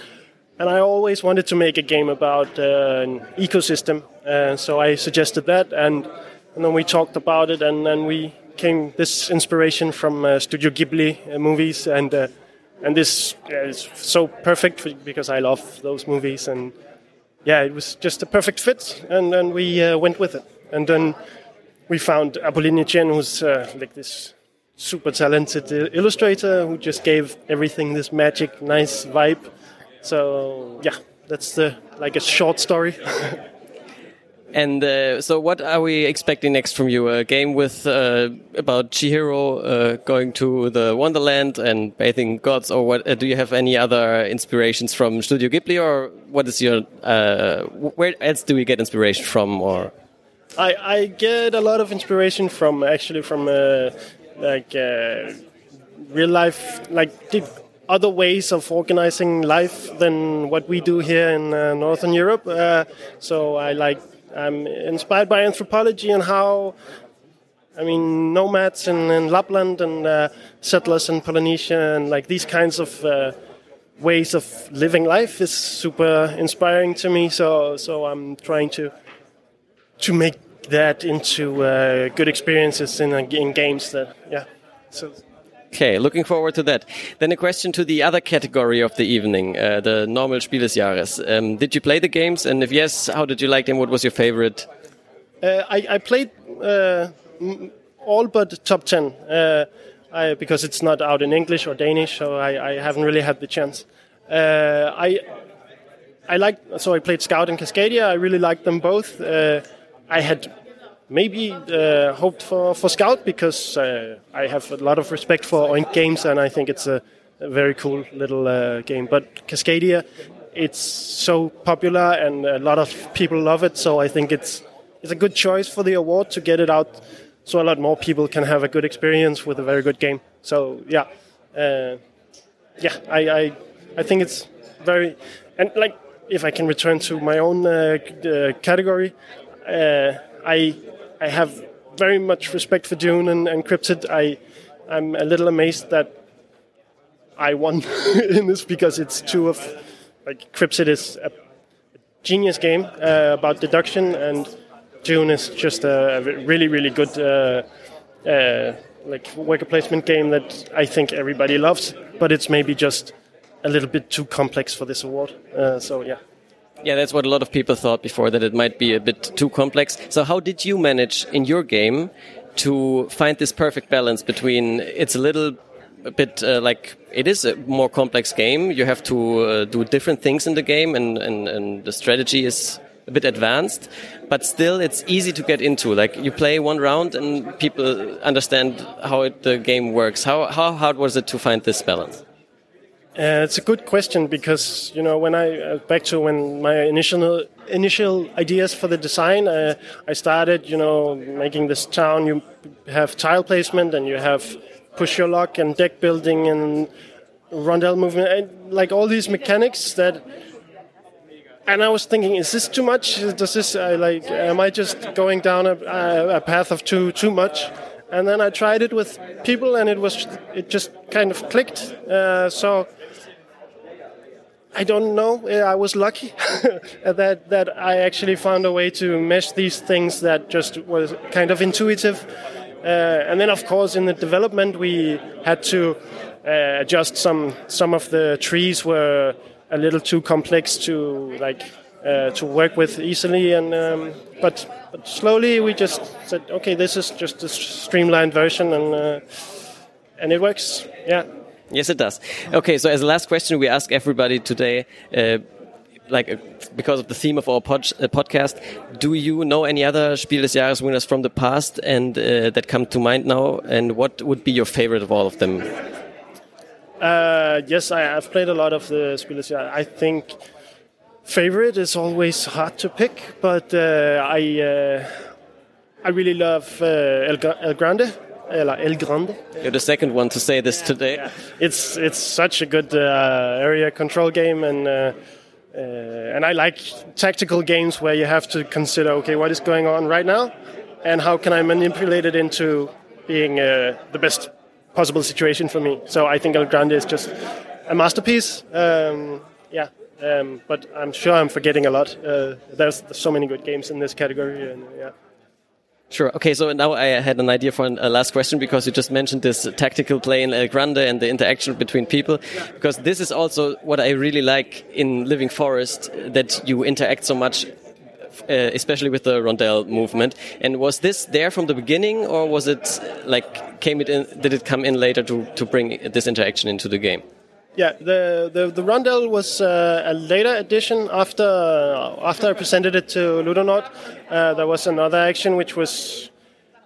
and I always wanted to make a game about uh, an ecosystem, uh, so I suggested that, and and then we talked about it, and then we came this inspiration from uh, Studio Ghibli uh, movies and uh, and this is so perfect because I love those movies, and yeah, it was just a perfect fit, and then we uh, went with it, and then we found Apolline Chen, who's uh, like this super talented illustrator who just gave everything this magic, nice vibe. So yeah, that's the like a short story. And uh, so, what are we expecting next from you? A game with uh, about Chihiro uh, going to the Wonderland and bathing gods, or what? Uh, do you have any other inspirations from Studio Ghibli, or what is your? Uh, where else do we get inspiration from? Or I, I get a lot of inspiration from actually from uh, like real life, like the other ways of organizing life than what we do here in Northern Europe. So I like I'm inspired by anthropology and how I mean, nomads in, in Lapland and uh, settlers in Polynesia and like these kinds of uh, ways of living life is super inspiring to me. So, so I'm trying to to make that into uh, good experiences in in games. That yeah. So. Okay, looking forward to that. Then a question to the other category of the evening, uh, the normal Spiel des Jahres. Um, did you play the games? And if yes, how did you like them? What was your favorite? Uh, I, I, played uh, all but top 10 uh, I, because it's not out in English or Danish, so I, I haven't really had the chance. Uh, I I like so I played Scout and Cascadia. I really liked them both. Uh, I had maybe uh, hoped for, for Scout because uh, I have a lot of respect for Oink games and I think it's a, a very cool little uh, game. But Cascadia, it's so popular and a lot of people love it, so I think it's it's a good choice for the award to get it out so a lot more people can have a good experience with a very good game. So yeah, uh, yeah, I, I, I think it's very and like if I can return to my own uh, uh, category, uh, I I have very much respect for Dune and, and Cryptid. I I'm a little amazed that I won in this because it's two of like Cryptid is a genius game uh, about deduction and Dune is just a really, really good uh, uh, like worker placement game that I think everybody loves, but it's maybe just a little bit too complex for this award. Uh, so yeah. Yeah, that's what a lot of people thought before that it might be a bit too complex. So how did you manage in your game to find this perfect balance between it's a little a bit uh, like it is a more complex game. You have to uh, do different things in the game, and, and, and the strategy is a bit advanced, but still it's easy to get into. Like you play one round and people understand how it, the game works. How, how hard was it to find this balance? Uh, it's a good question because you know when I uh, back to when my initial initial ideas for the design, uh, I started you know making this town. You have tile placement and you have push your luck and deck building and rondel movement, and like all these mechanics that and I was thinking, is this too much? Does this uh, like am I just going down a, a, path of too too much? And then I tried it with people, and it was it just kind of clicked. Uh, so I don't know. I was lucky that that I actually found a way to mesh these things that just was kind of intuitive. Uh, and then, of course, in the development, we had to uh, adjust some some of the trees were a little too complex to like uh, to work with easily. And um, but, but slowly we just said, okay, this is just a streamlined version, and uh, and it works. Yeah. Yes, it does. Okay, so as a last question, we ask everybody today. Uh, like uh, because of the theme of our pod, uh, podcast, do you know any other Spiel des Jahres winners from the past and uh, that come to mind now? And what would be your favorite of all of them? Uh, yes, I, have played a lot of the Spiel des Jahres. I think favorite is always hard to pick, but uh, I I really love El, El Grande. El Grande. You're the second one to say this today. Yeah. It's it's such a good uh, area control game, and uh, and I like tactical games where you have to consider, okay, what is going on right now, and how can I manipulate it into being the best possible situation for me. So I think El Grande is just a masterpiece. Um, yeah, um, but I'm sure I'm forgetting a lot. Uh, there's, there's, so many good games in this category, and yeah. Sure. Okay. So now I had an idea for a last question because you just mentioned this tactical play in El Grande and the interaction between people. Because this is also what I really like in Living Forest that you interact so much uh, especially with the rondel movement. And was this there from the beginning, or was it like came it in? Did it come in later to to bring this interaction into the game? Yeah, the the, the rondel was uh, a later addition after after I presented it to Ludonaut. Uh, there was another action which was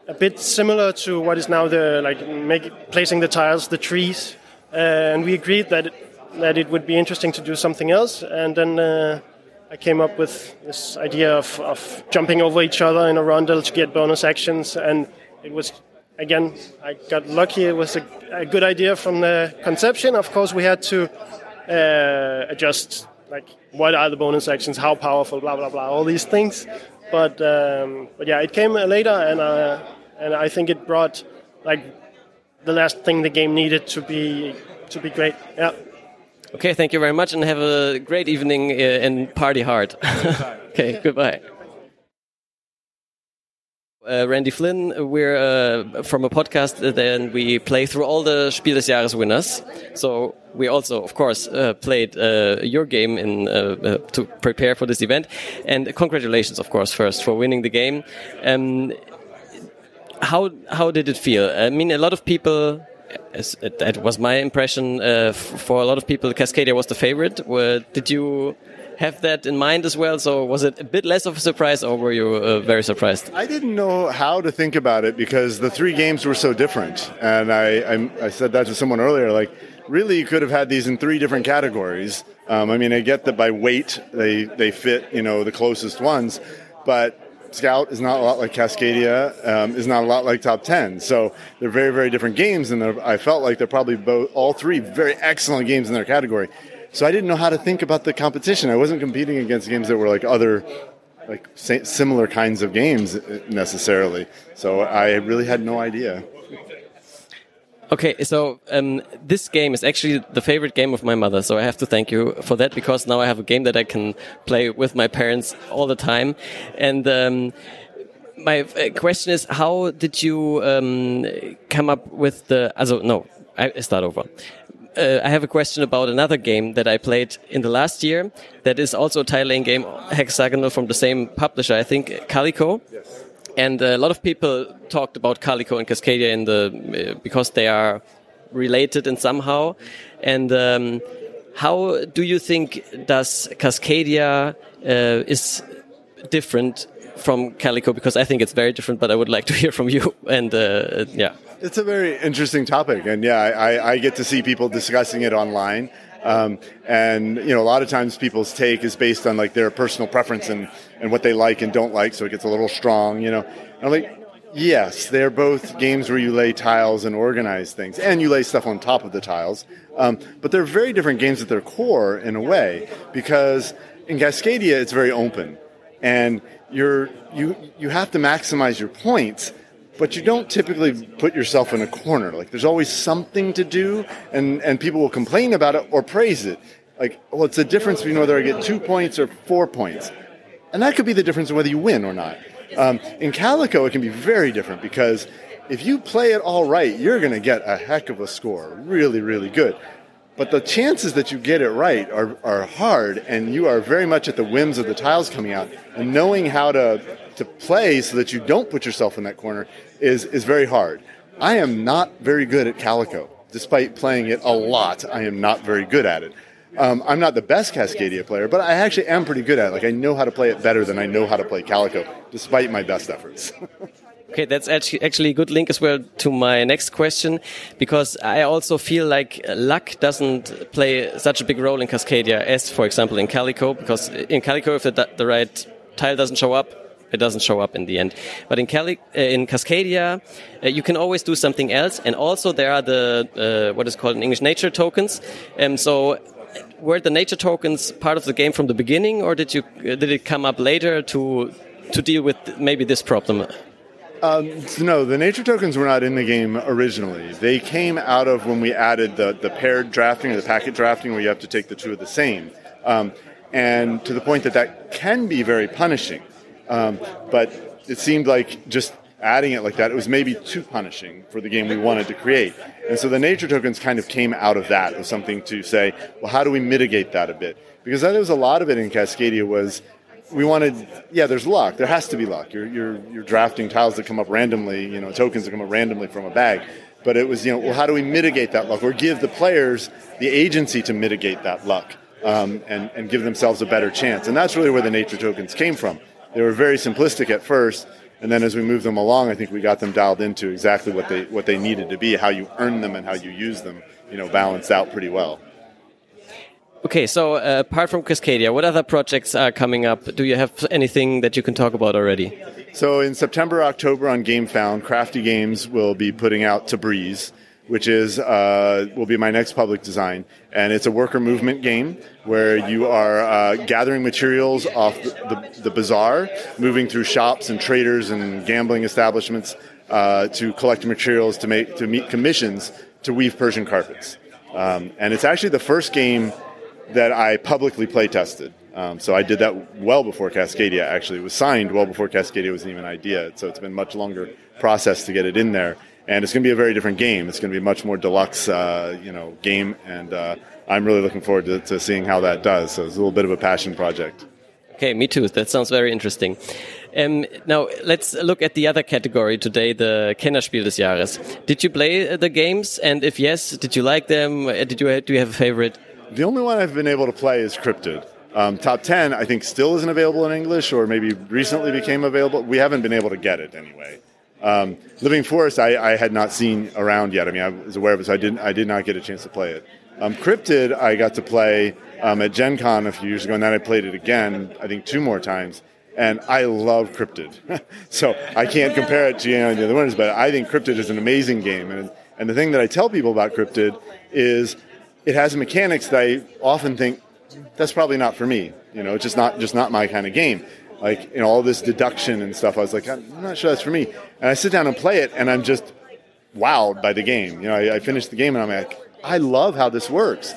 a bit similar to what is now the like make, placing the tiles, the trees, uh, and we agreed that it, that it would be interesting to do something else, and then uh, I came up with this idea of, of jumping over each other in a rondel to get bonus actions, and it was again, I got lucky. It was a, a, good idea from the conception. Of course, we had to uh, adjust, like, what are the bonus actions, how powerful, blah, blah, blah, all these things. But, um, but yeah, it came later, and, uh, and I think it brought, like, the last thing the game needed to be to be great. Yeah. Okay, thank you very much, and have a great evening uh, and party hard. okay, goodbye. Uh, Randy Flynn, we're uh, from a podcast, uh, then we play through all the Spiel des Jahres winners. So we also, of course, uh, played uh, your game in to prepare for this event. And congratulations, of course, first for winning the game. Um, how how did it feel? I mean, a lot of people. That was my impression. for a lot of people, Cascadia was the favorite. did you have that in mind as well? So was it a bit less of a surprise, or were you uh, very surprised? I didn't know how to think about it because the three games were so different, and I, I, I said that to someone earlier. Like, really, you could have had these in three different categories. Um, I mean, I get that by weight they they fit, you know, the closest ones, but Scout is not a lot like Cascadia, um, is not a lot like Top Ten. So they're very, very different games, and I felt like they're probably both all three very excellent games in their category. So I didn't know how to think about the competition. I wasn't competing against games that were like other, like similar kinds of games uh, necessarily. So I really had no idea. Okay, so um, this game is actually the favorite game of my mother, so I have to thank you for that because now I have a game that I can play with my parents all the time. And um, my uh, question is, how did you um, come up with the? Also, no, I start over uh, I have a question about another game that I played in the last year. That is also a tile laying game, hexagonal from the same publisher, I think, Calico. Yes. And a lot of people talked about Calico and Cascadia in the uh, because they are related in somehow. And um, how do you think does Cascadia uh, is different from Calico? Because I think it's very different, but I would like to hear from you. And uh, yeah. It's a very interesting topic, and yeah, I, I get to see people discussing it online. Um, and you know, a lot of times people's take is based on like their personal preference and, and what they like and don't like, so it gets a little strong. You know, and I'm like, yes, they're both games where you lay tiles and organize things, and you lay stuff on top of the tiles. Um, but they're very different games at their core in a way because in Cascadia it's very open, and you're you you have to maximize your points but you don't typically put yourself in a corner. Like there's always something to do, and and people will complain about it or praise it. Like, well, it's the difference between whether I get two points or four points, and that could be the difference in whether you win or not. Um, in Calico, it can be very different because if you play it all right, you're going to get a heck of a score, really, really good. But the chances that you get it right are, are hard, and you are very much at the whims of the tiles coming out. And knowing how to, to play so that you don't put yourself in that corner is, is very hard. I am not very good at Calico. Despite playing it a lot, I am not very good at it. Um, I'm not the best Cascadia player, but I actually am pretty good at it. Like I know how to play it better than I know how to play Calico, despite my best efforts. okay, that's actually actually a good link as well to my next question, because I also feel like luck doesn't play such a big role in Cascadia as, for example, in Calico. Because in Calico, if the, the right tile doesn't show up, it doesn't show up in the end. But in Cali uh, in Cascadia, uh, you can always do something else, and also there are the uh, what is called in English nature tokens. Um, so were the nature tokens part of the game from the beginning, or did you did it come up later to to deal with maybe this problem? Um, no, the nature tokens were not in the game originally. They came out of when we added the, the paired drafting or the packet drafting, where you have to take the two of the same. Um, and to the point that that can be very punishing. Um, but it seemed like just adding it like that, it was maybe too punishing for the game we wanted to create. And so the nature tokens kind of came out of that. Was something to say, well, how do we mitigate that a bit? Because there was a lot of it in Cascadia was we wanted, yeah, there's luck. There has to be luck. You're, you're, you're drafting tiles that come up randomly, you know, tokens that come up randomly from a bag. But it was, you know, well, how do we mitigate that luck or give the players the agency to mitigate that luck um, and, and give themselves a better chance? And that's really where the nature tokens came from they were very simplistic at first, and then as we moved them along, I think we got them dialed into exactly what they what they needed to be, how you earn them and how you use them, you know, balanced out pretty well. Okay, so uh, apart from Cascadia, what other projects are coming up? Do you have anything that you can talk about already? So in September, October on GameFound, Crafty Games will be putting out Tabriz, which is uh, will be my next public design, and it's a worker movement game where you are uh, gathering materials off the, the, the, bazaar, moving through shops and traders and gambling establishments uh, to collect materials to make to meet commissions to weave Persian carpets. Um, and it's actually the first game that I publicly play tested. Um, so I did that well before Cascadia. Actually, it was signed well before Cascadia was even an idea. So it's been much longer process to get it in there and it's going to be a very different game. It's going to be much more deluxe, uh, you know, game, and uh, I'm really looking forward to, to, seeing how that does. So it's a little bit of a passion project. Okay, me too. That sounds very interesting. Um, now let's look at the other category today, the Kennerspiel des Jahres. Did you play the games, and if yes, did you like them? Uh, did you do you have a favorite? The only one I've been able to play is Cryptid. Um, top 10, I think, still isn't available in English, or maybe recently became available. We haven't been able to get it anyway. Um, Living Forest, I, I, had not seen around yet. I mean, I was aware of it, so I didn't. I did not get a chance to play it. Um, Cryptid, I got to play um, at Gen Con a few years ago, and then I played it again. I think two more times, and I love Cryptid. so I can't compare it to you know, the other ones, but I think Cryptid is an amazing game. And and the thing that I tell people about Cryptid is it has mechanics that I often think that's probably not for me. You know, it's just not just not my kind of game like you know all this deduction and stuff. I was like, I'm not sure that's for me. And I sit down and play it, and I'm just wowed by the game. You know, I, I finished the game, and I'm like, I love how this works.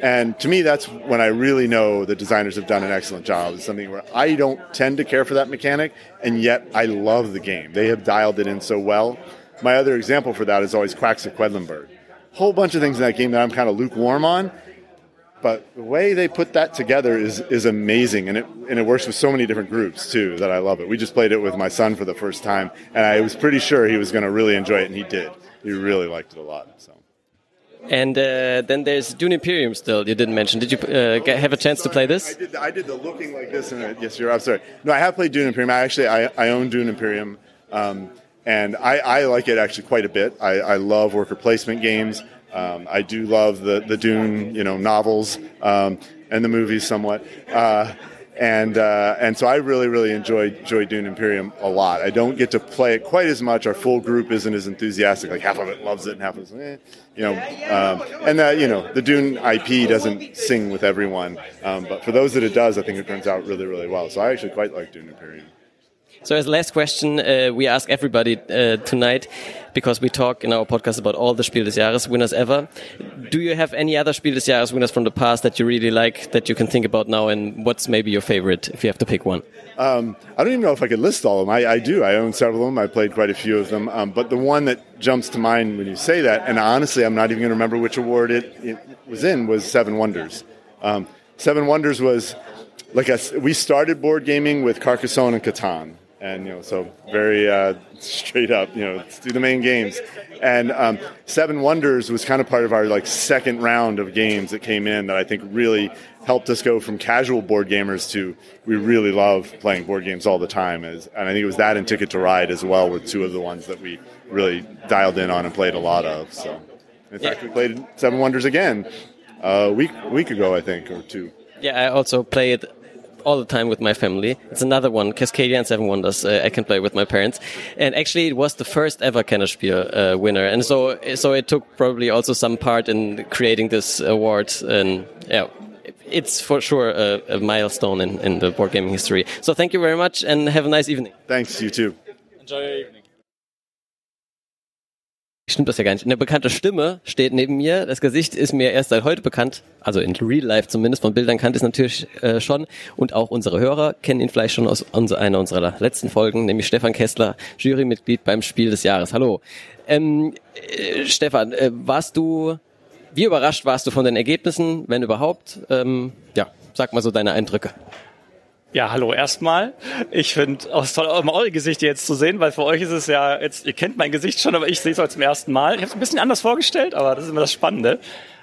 And to me, that's when I really know the designers have done an excellent job. It's something where I don't tend to care for that mechanic, and yet I love the game. They have dialed it in so well. My other example for that is always Quacks of Quedlinburg. Whole bunch of things in that game that I'm kind of lukewarm on, but the way they put that together is is amazing, and it and it works with so many different groups too that I love it. We just played it with my son for the first time, and I was pretty sure he was going to really enjoy it, and he did. He really liked it a lot. So. And uh, then there's Dune Imperium still. You didn't mention. Did you uh, get, have a chance to play this? I did. I did the looking like this, and yes, you're. I'm sorry. No, I have played Dune Imperium. I actually I, I own Dune Imperium, um, and I, I like it actually quite a bit. I, I love worker placement games. Um, I do love the, the Dune, you know, novels um, and the movies somewhat. Uh, and uh, and so I really really enjoy enjoy Dune Imperium a lot. I don't get to play it quite as much. Our full group isn't as enthusiastic. Like half of it loves it, and half of it, eh, you know. Um, and that you know the Dune IP doesn't sing with everyone, um, but for those that it does, I think it turns out really really well. So I actually quite like Dune Imperium. So, as last question, uh, we ask everybody uh, tonight because we talk in our podcast about all the Spiel des Jahres winners ever. Do you have any other Spiel des Jahres winners from the past that you really like that you can think about now, and what's maybe your favorite if you have to pick one? Um, I don't even know if I could list all of them. I, I, do. I own several of them. I played quite a few of them. Um, but the one that jumps to mind when you say that, and honestly, I'm not even going to remember which award it, it, was in, was Seven Wonders. Um, Seven Wonders was like a, we started board gaming with Carcassonne and Catan and you know so very uh, straight up you know let's do the main games. And um, seven wonders was kind of part of our like second round of games that came in that i think really helped us go from casual board gamers to we really love playing board games all the time. As, and i think it was that and ticket to ride as well were two of the ones that we really dialed in on and played a lot of so. In fact we played seven wonders again a week, a week ago i think or two. Yeah i also played all the time with my family. It's another one, Cascadia and Seven Wonders. Uh, I can play with my parents, and actually, it was the first ever Kennerspiel uh, winner, and so so it took probably also some part in creating this award. And yeah, it's for sure a, a milestone in, in the board gaming history. So thank you very much, and have a nice evening. Thanks, you too. Enjoy your evening. Stimmt das ja gar nicht. Eine bekannte Stimme steht neben mir. Das Gesicht ist mir erst seit heute bekannt. Also in Real Life zumindest. Von Bildern kannte ich es natürlich äh, schon. Und auch unsere Hörer kennen ihn vielleicht schon aus unser, einer unserer letzten Folgen, nämlich Stefan Kessler, Jurymitglied beim Spiel des Jahres. Hallo. Ähm, äh, Stefan, äh, warst du, wie überrascht warst du von den Ergebnissen, wenn überhaupt? Ähm, ja, sag mal so deine Eindrücke. Ja, hallo erstmal. Ich finde auch toll, eure Gesichter jetzt zu sehen, weil für euch ist es ja jetzt, ihr kennt mein Gesicht schon, aber ich sehe es heute zum ersten Mal. Ich habe es ein bisschen anders vorgestellt, aber das ist immer das Spannende.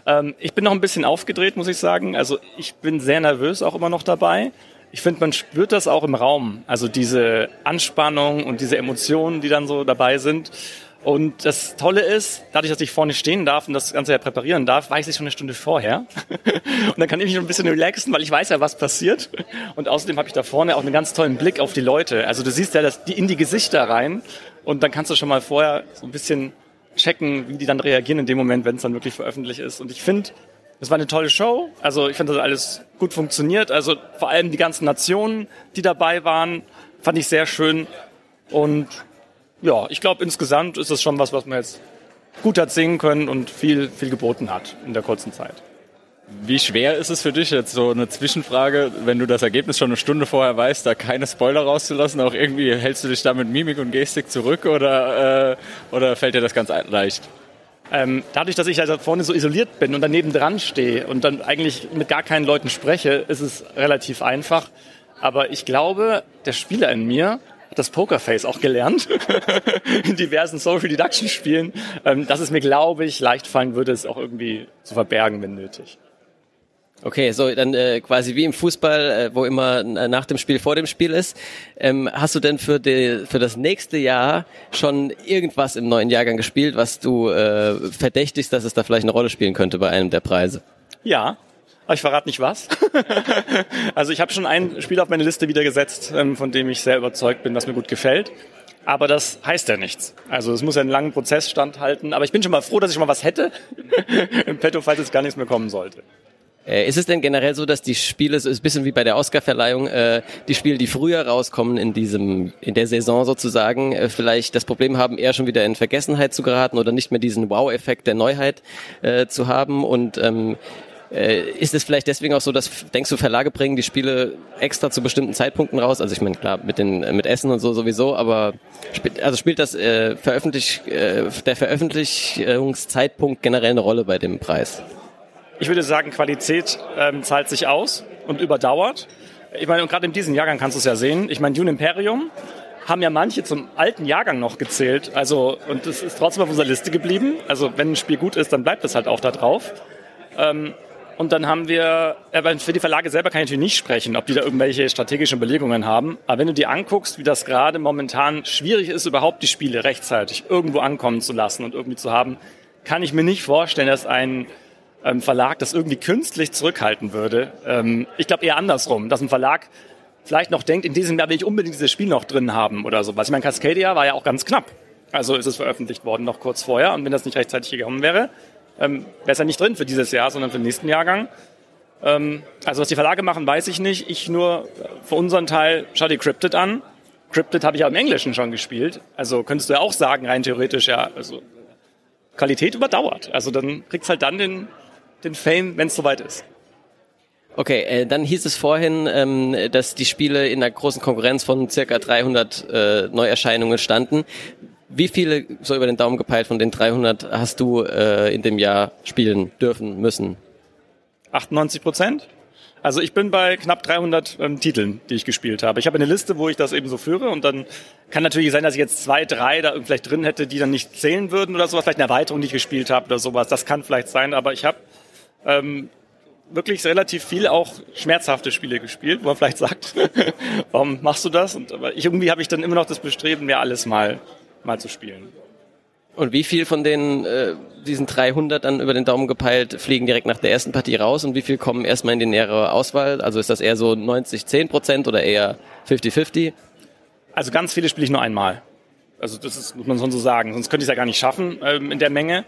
Ähm, ich bin noch ein bisschen aufgedreht, muss ich sagen. Also ich bin sehr nervös auch immer noch dabei. Ich finde, man spürt das auch im Raum. Also diese Anspannung und diese Emotionen, die dann so dabei sind. Und das Tolle ist, dadurch, dass ich vorne stehen darf und das Ganze ja präparieren darf, weiß ich schon eine Stunde vorher. und dann kann ich mich ein bisschen relaxen, weil ich weiß ja, was passiert. Und außerdem habe ich da vorne auch einen ganz tollen Blick auf die Leute. Also du siehst ja das, die in die Gesichter rein und dann kannst du schon mal vorher so ein bisschen checken, wie die dann reagieren in dem Moment, wenn es dann wirklich veröffentlicht ist. Und ich finde, es war eine tolle Show. Also ich finde, das alles gut funktioniert. Also vor allem die ganzen Nationen, die dabei waren, fand ich sehr schön. Und ja, ich glaube, insgesamt ist es schon was, was man jetzt gut hat sehen können und viel, viel geboten hat in der kurzen Zeit. Wie schwer ist es für dich jetzt so eine Zwischenfrage, wenn du das Ergebnis schon eine Stunde vorher weißt, da keine Spoiler rauszulassen? Auch irgendwie hältst du dich da mit Mimik und Gestik zurück oder, äh, oder fällt dir das ganz leicht? Ähm, dadurch, dass ich also vorne so isoliert bin und daneben dran stehe und dann eigentlich mit gar keinen Leuten spreche, ist es relativ einfach. Aber ich glaube, der Spieler in mir das Pokerface auch gelernt in diversen Social Deduction Spielen, ähm, dass es mir, glaube ich, leicht fallen würde, es auch irgendwie zu verbergen, wenn nötig. Okay, so dann äh, quasi wie im Fußball, äh, wo immer nach dem Spiel vor dem Spiel ist. Ähm, hast du denn für, die, für das nächste Jahr schon irgendwas im neuen Jahrgang gespielt, was du äh, verdächtigst, dass es da vielleicht eine Rolle spielen könnte bei einem der Preise? Ja, ich verrate nicht was. also ich habe schon ein Spiel auf meine Liste wieder gesetzt, ähm, von dem ich sehr überzeugt bin, was mir gut gefällt. Aber das heißt ja nichts. Also es muss ja einen langen Prozess standhalten. Aber ich bin schon mal froh, dass ich schon mal was hätte im Petto, falls es gar nichts mehr kommen sollte. Äh, ist es denn generell so, dass die Spiele, so ist ein bisschen wie bei der Oscarverleihung, äh, die Spiele, die früher rauskommen in diesem, in der Saison sozusagen, äh, vielleicht das Problem haben, eher schon wieder in Vergessenheit zu geraten oder nicht mehr diesen Wow-Effekt der Neuheit äh, zu haben und ähm, äh, ist es vielleicht deswegen auch so, dass, denkst du, Verlage bringen die Spiele extra zu bestimmten Zeitpunkten raus? Also ich meine, klar, mit den mit Essen und so sowieso, aber spielt, also spielt das äh, veröffentlich, äh, der Veröffentlichungszeitpunkt generell eine Rolle bei dem Preis? Ich würde sagen, Qualität ähm, zahlt sich aus und überdauert. Ich meine, und gerade in diesem Jahrgang kannst du es ja sehen. Ich meine, Dune Imperium haben ja manche zum alten Jahrgang noch gezählt. Also, und das ist trotzdem auf unserer Liste geblieben. Also, wenn ein Spiel gut ist, dann bleibt es halt auch da drauf. Ähm, und dann haben wir, äh, für die Verlage selber kann ich natürlich nicht sprechen, ob die da irgendwelche strategischen Überlegungen haben. Aber wenn du dir anguckst, wie das gerade momentan schwierig ist, überhaupt die Spiele rechtzeitig irgendwo ankommen zu lassen und irgendwie zu haben, kann ich mir nicht vorstellen, dass ein ähm, Verlag das irgendwie künstlich zurückhalten würde. Ähm, ich glaube eher andersrum, dass ein Verlag vielleicht noch denkt, in diesem Jahr will ich unbedingt dieses Spiel noch drin haben oder sowas. Ich meine, Cascadia war ja auch ganz knapp. Also ist es veröffentlicht worden noch kurz vorher. Und wenn das nicht rechtzeitig gekommen wäre, ähm, wäre nicht drin für dieses Jahr, sondern für den nächsten Jahrgang. Ähm, also was die Verlage machen, weiß ich nicht. Ich nur für unseren Teil schau dir Cryptid an. Cryptid habe ich ja im Englischen schon gespielt. Also könntest du ja auch sagen, rein theoretisch, ja, also Qualität überdauert. Also dann kriegst halt dann den den Fame, wenn es soweit ist. Okay, äh, dann hieß es vorhin, ähm, dass die Spiele in einer großen Konkurrenz von circa 300 äh, Neuerscheinungen standen. Wie viele, so über den Daumen gepeilt, von den 300 hast du äh, in dem Jahr spielen dürfen, müssen? 98 Prozent. Also ich bin bei knapp 300 ähm, Titeln, die ich gespielt habe. Ich habe eine Liste, wo ich das eben so führe und dann kann natürlich sein, dass ich jetzt zwei, drei da vielleicht drin hätte, die dann nicht zählen würden oder sowas, vielleicht eine Erweiterung, die ich gespielt habe oder sowas. Das kann vielleicht sein, aber ich habe ähm, wirklich relativ viel auch schmerzhafte Spiele gespielt, wo man vielleicht sagt, warum machst du das? Und aber irgendwie habe ich dann immer noch das Bestreben, mir alles mal mal zu spielen. Und wie viel von den äh, diesen 300 dann über den Daumen gepeilt fliegen direkt nach der ersten Partie raus und wie viel kommen erstmal in die nähere Auswahl? Also ist das eher so 90 10 Prozent oder eher 50 50? Also ganz viele spiele ich nur einmal. Also das ist, muss man schon so sagen. Sonst könnte ich es ja gar nicht schaffen ähm, in der Menge.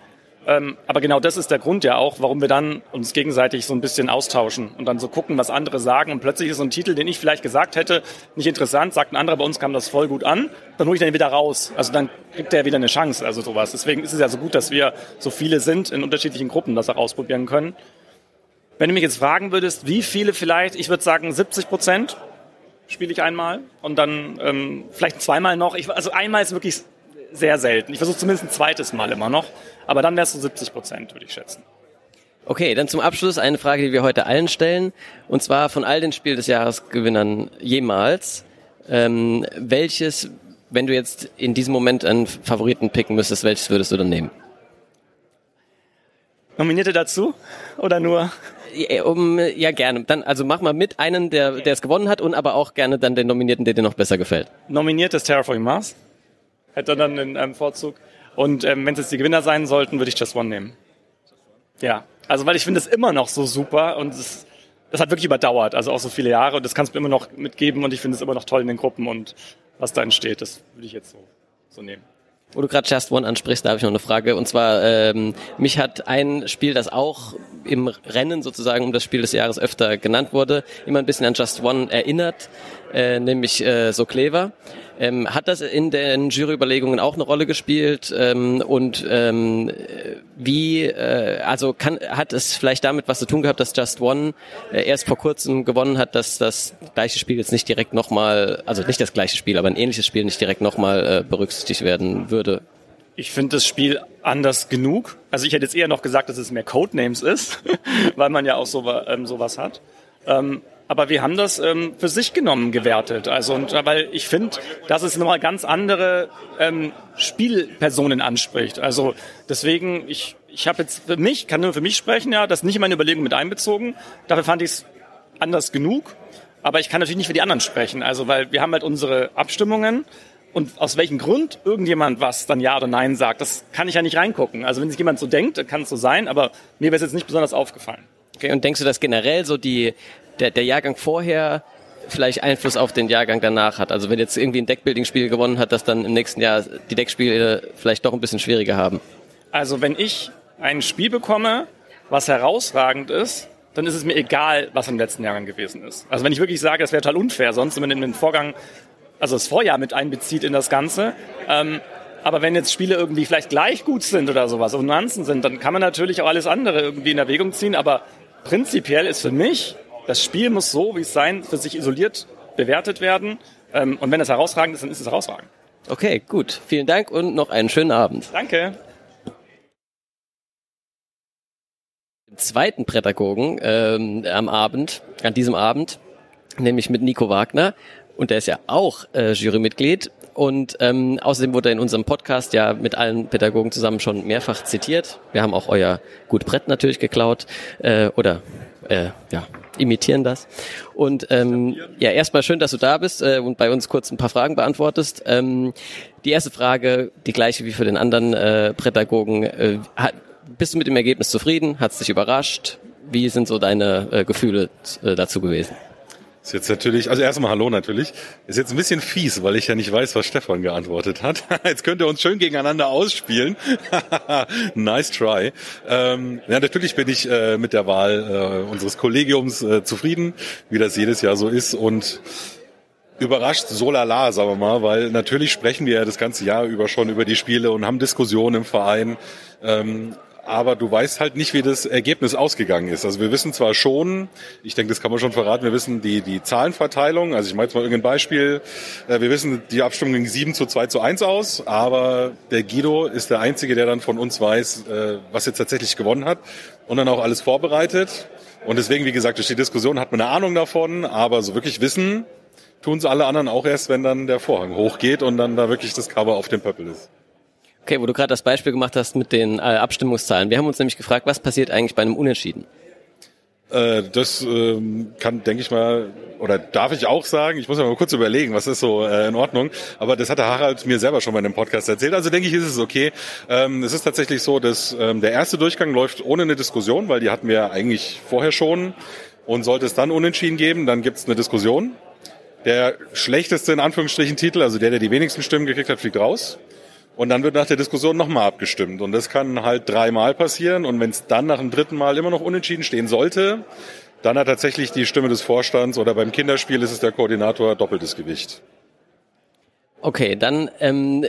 Ähm, aber genau das ist der Grund ja auch, warum wir dann uns gegenseitig so ein bisschen austauschen und dann so gucken, was andere sagen. Und plötzlich ist so ein Titel, den ich vielleicht gesagt hätte, nicht interessant, sagt ein anderer, bei uns kam das voll gut an, dann hole ich den wieder raus. Also dann kriegt der wieder eine Chance, also sowas. Deswegen ist es ja so gut, dass wir so viele sind in unterschiedlichen Gruppen, das auch ausprobieren können. Wenn du mich jetzt fragen würdest, wie viele vielleicht, ich würde sagen 70 Prozent spiele ich einmal und dann ähm, vielleicht zweimal noch. Ich, also einmal ist wirklich sehr selten. Ich versuche zumindest ein zweites Mal immer noch. Aber dann wärst du 70 Prozent, würde ich schätzen. Okay, dann zum Abschluss eine Frage, die wir heute allen stellen. Und zwar von all den Spiel des Jahresgewinnern jemals. Ähm, welches, wenn du jetzt in diesem Moment einen Favoriten picken müsstest, welches würdest du dann nehmen? Nominierte dazu? Oder nur? Ja, um, ja, gerne. Dann, also mach mal mit einen, der, der es gewonnen hat und aber auch gerne dann den Nominierten, der dir noch besser gefällt. Nominiert ist Terraforming Mars. Hätte dann in einem Vorzug. Und ähm, wenn es jetzt die Gewinner sein sollten, würde ich Just One nehmen. Ja, also weil ich finde es immer noch so super und es, das hat wirklich überdauert, also auch so viele Jahre und das kannst du mir immer noch mitgeben und ich finde es immer noch toll in den Gruppen und was da entsteht, das würde ich jetzt so, so nehmen. Wo du gerade Just One ansprichst, da habe ich noch eine Frage. Und zwar, ähm, mich hat ein Spiel, das auch im Rennen sozusagen um das Spiel des Jahres öfter genannt wurde, immer ein bisschen an Just One erinnert, äh, nämlich äh, So Clever. Ähm, hat das in den Juryüberlegungen auch eine Rolle gespielt? Ähm, und ähm, wie, äh, also kann, hat es vielleicht damit was zu tun gehabt, dass Just One äh, erst vor kurzem gewonnen hat, dass das gleiche Spiel jetzt nicht direkt nochmal, also nicht das gleiche Spiel, aber ein ähnliches Spiel nicht direkt nochmal äh, berücksichtigt werden würde? Ich finde das Spiel anders genug. Also ich hätte jetzt eher noch gesagt, dass es mehr Codenames ist, weil man ja auch so, ähm, sowas hat. Ähm, aber wir haben das ähm, für sich genommen gewertet. Also und weil ich finde, dass es nochmal ganz andere ähm, Spielpersonen anspricht. Also deswegen, ich, ich habe jetzt für mich, kann nur für mich sprechen, ja, das nicht in meine Überlegung mit einbezogen. Dafür fand ich es anders genug. Aber ich kann natürlich nicht für die anderen sprechen. Also weil wir haben halt unsere Abstimmungen und aus welchem Grund irgendjemand was dann Ja oder Nein sagt, das kann ich ja nicht reingucken. Also wenn sich jemand so denkt, kann es so sein, aber mir wäre es jetzt nicht besonders aufgefallen. Okay, und denkst du, dass generell so die der, der Jahrgang vorher vielleicht Einfluss auf den Jahrgang danach hat. Also wenn jetzt irgendwie ein Deckbuilding-Spiel gewonnen hat, dass dann im nächsten Jahr die Deckspiele vielleicht doch ein bisschen schwieriger haben. Also wenn ich ein Spiel bekomme, was herausragend ist, dann ist es mir egal, was in den letzten Jahren gewesen ist. Also wenn ich wirklich sage, das wäre total unfair, sonst wenn man in den Vorgang, also das Vorjahr mit einbezieht in das Ganze. Ähm, aber wenn jetzt Spiele irgendwie vielleicht gleich gut sind oder sowas, und Nuancen sind, dann kann man natürlich auch alles andere irgendwie in Erwägung ziehen. Aber prinzipiell ist für mich das Spiel muss so, wie es sein, für sich isoliert bewertet werden. Ähm, und wenn es herausragend ist, dann ist es herausragend. Okay, gut. Vielen Dank und noch einen schönen Abend. Danke. Im zweiten Pädagogen ähm, am Abend, an diesem Abend, nämlich mit Nico Wagner. Und der ist ja auch äh, Jurymitglied. Und ähm, außerdem wurde er in unserem Podcast ja mit allen Pädagogen zusammen schon mehrfach zitiert. Wir haben auch euer Gut Brett natürlich geklaut. Äh, oder äh, ja, imitieren das. Und ähm, ja, erstmal schön, dass du da bist äh, und bei uns kurz ein paar Fragen beantwortest. Ähm, die erste Frage, die gleiche wie für den anderen äh, Pädagogen. Äh, hat, bist du mit dem Ergebnis zufrieden? Hat es dich überrascht? Wie sind so deine äh, Gefühle äh, dazu gewesen? Ist jetzt natürlich, also erstmal Hallo natürlich. Ist jetzt ein bisschen fies, weil ich ja nicht weiß, was Stefan geantwortet hat. Jetzt könnt ihr uns schön gegeneinander ausspielen. nice try. Ähm, ja, natürlich bin ich äh, mit der Wahl äh, unseres Kollegiums äh, zufrieden, wie das jedes Jahr so ist und überrascht so lala, sagen wir mal, weil natürlich sprechen wir ja das ganze Jahr über schon über die Spiele und haben Diskussionen im Verein. Ähm, aber du weißt halt nicht, wie das Ergebnis ausgegangen ist. Also wir wissen zwar schon, ich denke, das kann man schon verraten, wir wissen die, die Zahlenverteilung, also ich mache jetzt mal irgendein Beispiel, äh, wir wissen, die Abstimmung ging 7 zu 2 zu 1 aus, aber der Guido ist der Einzige, der dann von uns weiß, äh, was jetzt tatsächlich gewonnen hat und dann auch alles vorbereitet. Und deswegen, wie gesagt, durch die Diskussion hat man eine Ahnung davon, aber so wirklich wissen tun es alle anderen auch erst, wenn dann der Vorhang hochgeht und dann da wirklich das Cover auf dem Pöppel ist. Okay, wo du gerade das Beispiel gemacht hast mit den äh, Abstimmungszahlen. Wir haben uns nämlich gefragt, was passiert eigentlich bei einem Unentschieden? Äh, das ähm, kann, denke ich mal, oder darf ich auch sagen, ich muss mal kurz überlegen, was ist so äh, in Ordnung, aber das hat der Harald mir selber schon mal in dem Podcast erzählt, also denke ich, ist es okay. Ähm, es ist tatsächlich so, dass ähm, der erste Durchgang läuft ohne eine Diskussion, weil die hatten wir eigentlich vorher schon und sollte es dann unentschieden geben, dann gibt es eine Diskussion. Der schlechteste in Anführungsstrichen Titel, also der, der die wenigsten Stimmen gekriegt hat, fliegt raus. Und dann wird nach der Diskussion nochmal abgestimmt. Und das kann halt dreimal passieren. Und wenn es dann nach dem dritten Mal immer noch unentschieden stehen sollte, dann hat tatsächlich die Stimme des Vorstands oder beim Kinderspiel ist es der Koordinator doppeltes Gewicht. Okay, dann ähm,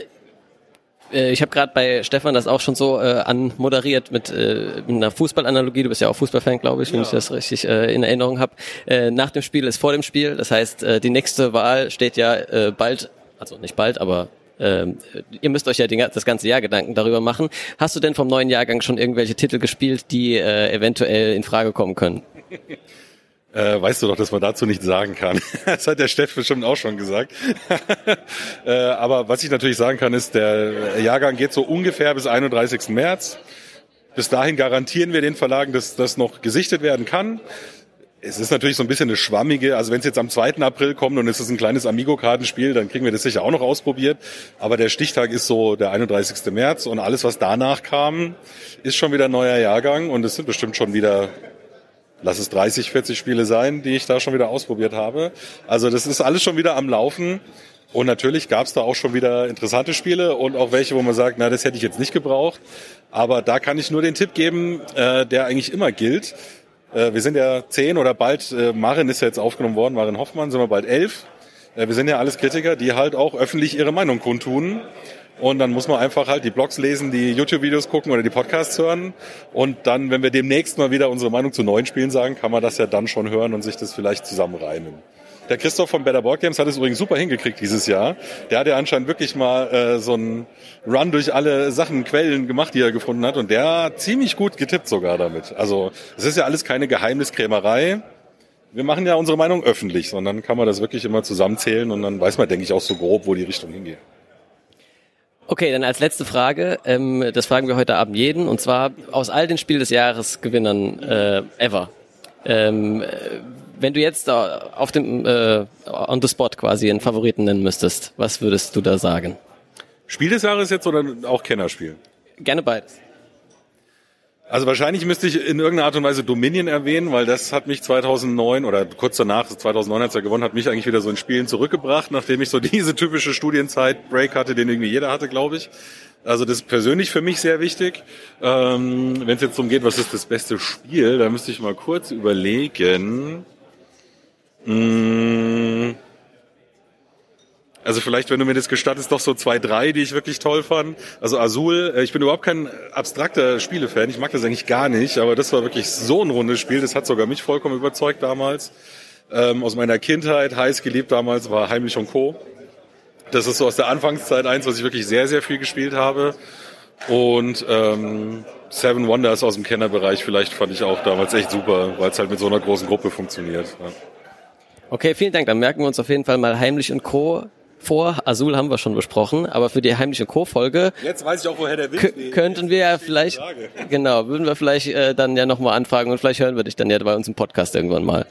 äh, ich habe gerade bei Stefan das auch schon so äh, anmoderiert mit, äh, mit einer Fußballanalogie. Du bist ja auch Fußballfan, glaube ich, wenn ja. ich das richtig äh, in Erinnerung habe. Äh, nach dem Spiel ist vor dem Spiel. Das heißt, äh, die nächste Wahl steht ja äh, bald, also nicht bald, aber ähm, ihr müsst euch ja den, das ganze Jahr Gedanken darüber machen. Hast du denn vom neuen Jahrgang schon irgendwelche Titel gespielt, die äh, eventuell in Frage kommen können? Äh, weißt du doch, dass man dazu nichts sagen kann. Das hat der Steff bestimmt auch schon gesagt. äh, aber was ich natürlich sagen kann, ist, der Jahrgang geht so ungefähr bis 31. März. Bis dahin garantieren wir den Verlagen, dass das noch gesichtet werden kann. Es ist natürlich so ein bisschen eine schwammige, also wenn es jetzt am 2. April kommt und es ist ein kleines Amigo-Kartenspiel, dann kriegen wir das sicher auch noch ausprobiert. Aber der Stichtag ist so der 31. März und alles, was danach kam, ist schon wieder ein neuer Jahrgang und es sind bestimmt schon wieder, lass es 30, 40 Spiele sein, die ich da schon wieder ausprobiert habe. Also das ist alles schon wieder am Laufen. Und natürlich gab es da auch schon wieder interessante Spiele und auch welche, wo man sagt, na, das hätte ich jetzt nicht gebraucht. Aber da kann ich nur den Tipp geben, äh, der eigentlich immer gilt. Äh, wir sind ja zehn oder bald, äh, Marin ist ja jetzt aufgenommen worden, Marin Hoffmann, sind wir bald elf. Äh, wir sind ja alles Kritiker, die halt auch öffentlich ihre Meinung kundtun. Und dann muss man einfach halt die Blogs lesen, die YouTube-Videos gucken oder die Podcasts hören. Und dann, wenn wir demnächst mal wieder unsere Meinung zu neuen Spielen sagen, kann man das ja dann schon hören und sich das vielleicht zusammenreimen. Der Christoph von Better Board Games hat es übrigens super hingekriegt dieses Jahr. Der hat ja anscheinend wirklich mal äh, so einen Run durch alle Sachen, Quellen gemacht, die er gefunden hat. Und der hat ziemlich gut getippt sogar damit. Also es ist ja alles keine Geheimniskrämerei. Wir machen ja unsere Meinung öffentlich, sondern kann man das wirklich immer zusammenzählen und dann weiß man, denke ich, auch so grob, wo die Richtung hingeht. Okay, dann als letzte Frage, ähm, das fragen wir heute Abend jeden, und zwar aus all den Spiel des Jahres Gewinnern äh, ever. Ähm, wenn du jetzt auf dem äh, on the spot quasi einen Favoriten nennen müsstest, was würdest du da sagen? Spiel des Jahres jetzt oder auch Kennerspiel? Gerne beides. Also wahrscheinlich müsste ich in irgendeiner Art und Weise Dominion erwähnen, weil das hat mich 2009 oder kurz danach, 2009 als er gewonnen hat, mich eigentlich wieder so in Spielen zurückgebracht, nachdem ich so diese typische Studienzeit-Break hatte, den irgendwie jeder hatte, glaube ich. Also das ist persönlich für mich sehr wichtig. Ähm, Wenn es jetzt darum geht, was ist das beste Spiel, da müsste ich mal kurz überlegen. Mmh. Also vielleicht, wenn du mir das gestattest, doch so zwei, drei, die ich wirklich toll fand. Also Azul, äh, ich bin überhaupt kein abstrakter Spielefan, ich mag das eigentlich gar nicht, aber das war wirklich so ein rundes Spiel, das hat sogar mich vollkommen überzeugt damals. Ähm, aus meiner Kindheit, heiß geliebt damals, war Heimlich und Co. Das ist so aus der Anfangszeit eins, was ich wirklich sehr, sehr viel gespielt habe. Und ähm, Seven Wonders aus dem Kennerbereich vielleicht fand ich auch damals echt super, weil es halt mit so einer großen Gruppe funktioniert. Ja. Okay, vielen Dank. Dann merken wir uns auf jeden Fall mal Heimlich und Co. vor. Azul haben wir schon besprochen, aber für die Heimlich und Co-Folge Jetzt weiß ich auch, woher der Witz könnten wir ja vielleicht, genau, würden wir vielleicht äh, dann ja nochmal anfragen und vielleicht hören wir dich dann ja bei uns im Podcast irgendwann mal.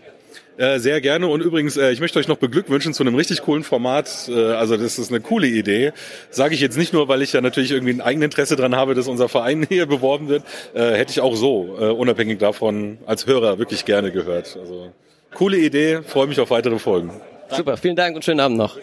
Äh, sehr gerne und übrigens, äh, ich möchte euch noch beglückwünschen zu einem richtig coolen Format. Äh, also das ist eine coole Idee. Sage ich jetzt nicht nur, weil ich ja natürlich irgendwie ein Eigeninteresse dran habe, dass unser Verein hier beworben wird. Äh, hätte ich auch so, äh, unabhängig davon, als Hörer wirklich gerne gehört. Also coole Idee, freue mich auf weitere Folgen. Super, vielen Dank und schönen Abend noch.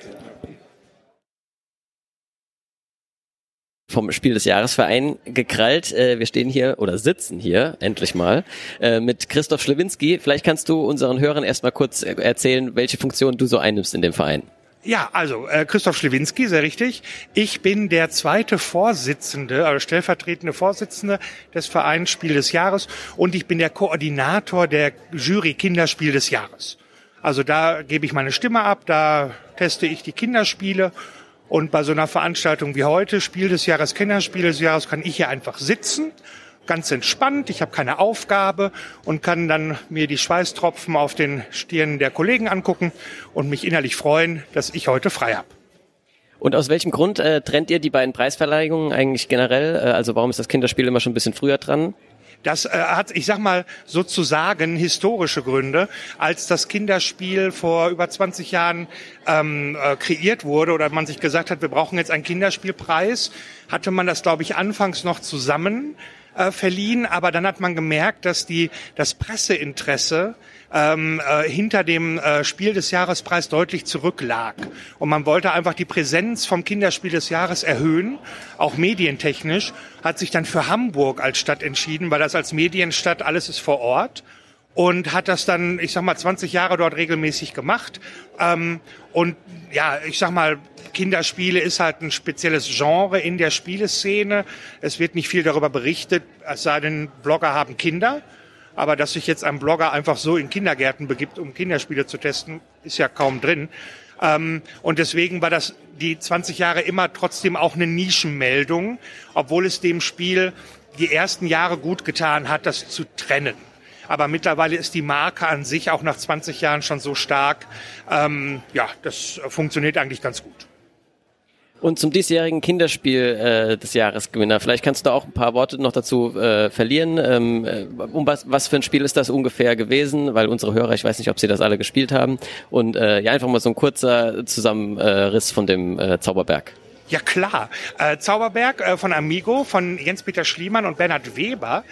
vom Spiel des Jahresverein gekrallt. Äh, wir stehen hier oder sitzen hier endlich mal äh, mit Christoph Schlewinski. Vielleicht kannst du unseren Hörern erstmal kurz erzählen, welche Funktion du so einnimmst in dem Verein. Ja, also äh, Christoph Schlewinski, sehr richtig. Ich bin der zweite Vorsitzende, also stellvertretende Vorsitzende des Vereins Spiel des Jahres und ich bin der Koordinator der Jury Kinderspiel des Jahres. Also da gebe ich meine Stimme ab, da teste ich die Kinderspiele und bei so einer Veranstaltung wie heute, Spiel des Jahres, Kennerspiel des Jahres, kann ich hier einfach sitzen, ganz entspannt. Ich habe keine Aufgabe und kann dann mir die Schweißtropfen auf den Stirnen der Kollegen angucken und mich innerlich freuen, dass ich heute frei habe. Und aus welchem Grund äh, trennt ihr die beiden Preisverleihungen eigentlich generell? Äh, also warum ist das Kinderspiel immer schon ein bisschen früher dran? Das äh, hat, ich sag mal, sozusagen historische Gründe. Als das Kinderspiel vor über 20 Jahren ähm, äh, kreiert wurde oder man sich gesagt hat, wir brauchen jetzt einen Kinderspielpreis, hatte man das, glaube ich, anfangs noch zusammen äh, verliehen, aber dann hat man gemerkt, dass die das Presseinteresse ähm, äh, hinter dem äh, Spiel des Jahrespreis deutlich zurücklag. Und man wollte einfach die Präsenz vom Kinderspiel des Jahres erhöhen, auch medientechnisch, hat sich dann für Hamburg als Stadt entschieden, weil das als Medienstadt alles ist vor Ort und hat das dann, ich sag mal, 20 Jahre dort regelmäßig gemacht. Ähm, und ja, ich sag mal, Kinderspiele ist halt ein spezielles Genre in der Spieleszene. Es wird nicht viel darüber berichtet, es sei denn, Blogger haben Kinder. Aber dass sich jetzt ein Blogger einfach so in Kindergärten begibt, um Kinderspiele zu testen, ist ja kaum drin. Ähm, und deswegen war das die 20 Jahre immer trotzdem auch eine Nischenmeldung, obwohl es dem Spiel die ersten Jahre gut getan hat, das zu trennen. Aber mittlerweile ist die Marke an sich auch nach 20 Jahren schon so stark. Ähm, ja, das funktioniert eigentlich ganz gut. Und zum diesjährigen Kinderspiel äh, des Jahresgewinner, vielleicht kannst du auch ein paar Worte noch dazu äh, verlieren. Ähm, äh, um was, was für ein Spiel ist das ungefähr gewesen? Weil unsere Hörer, ich weiß nicht, ob sie das alle gespielt haben. Und äh, ja, einfach mal so ein kurzer Zusammenriss von dem äh, Zauberberg. Ja klar, äh, Zauberberg äh, von Amigo, von Jens-Peter Schliemann und Bernhard Weber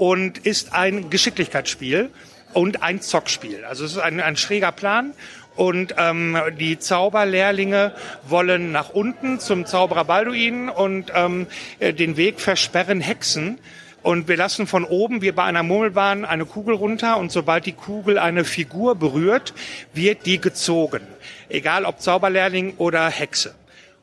und ist ein Geschicklichkeitsspiel und ein Zockspiel. Also es ist ein, ein schräger Plan und ähm, die Zauberlehrlinge wollen nach unten zum Zauberer Balduin und ähm, äh, den Weg versperren Hexen. Und wir lassen von oben, wie bei einer Murmelbahn, eine Kugel runter und sobald die Kugel eine Figur berührt, wird die gezogen. Egal ob Zauberlehrling oder Hexe.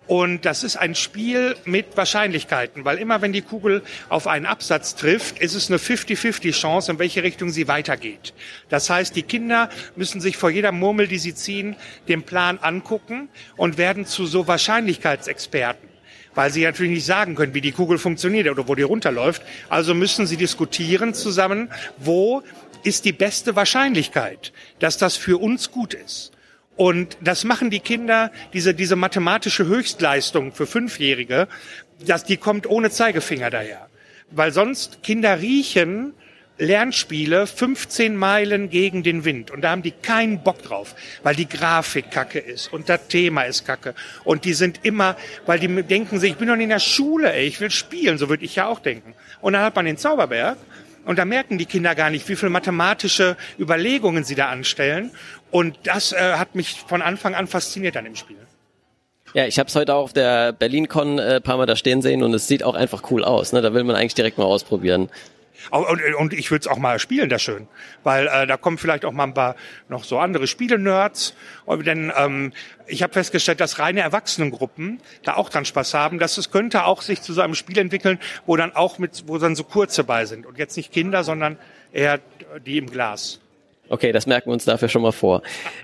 Und das ist ein Spiel mit Wahrscheinlichkeiten, weil immer wenn die Kugel auf einen Absatz trifft, ist es eine 50-50 Chance, in welche Richtung sie weitergeht. Das heißt, die Kinder müssen sich vor jeder Murmel, die sie ziehen, den Plan angucken und werden zu so Wahrscheinlichkeitsexperten weil sie natürlich nicht sagen können, wie die Kugel funktioniert oder wo die runterläuft. Also müssen sie diskutieren zusammen, wo ist die beste Wahrscheinlichkeit, dass das für uns gut ist. Und das machen die Kinder, diese, diese mathematische Höchstleistung für Fünfjährige, dass die kommt ohne Zeigefinger daher. Weil sonst Kinder riechen Lernspiele 15 Meilen gegen den Wind und da haben die keinen Bock drauf, weil die Grafik kacke ist und das Thema ist kacke und die sind immer, weil die denken sich, ich bin doch nicht in der Schule, ey, ich will spielen, so würde ich ja auch denken. Und dann hat man den Zauberberg und da merken die Kinder gar nicht, wie viel mathematische Überlegungen sie da anstellen. Und das äh, hat mich von Anfang an fasziniert an dem Spiel. Ja, ich habe es heute auch auf der BerlinCon äh, paar Mal da stehen sehen und es sieht auch einfach cool aus. Ne? Da will man eigentlich direkt mal ausprobieren. Und, und ich würde es auch mal spielen, das schön. Weil äh, da kommen vielleicht auch mal ein paar noch so andere Spiele-Nerds. Denn ähm, ich habe festgestellt, dass reine Erwachsenengruppen da auch dran Spaß haben. Dass es könnte auch sich zu so einem Spiel entwickeln, wo dann auch mit, wo dann so kurze bei sind. Und jetzt nicht Kinder, sondern eher die im Glas. Okay, das merken wir uns dafür schon mal vor.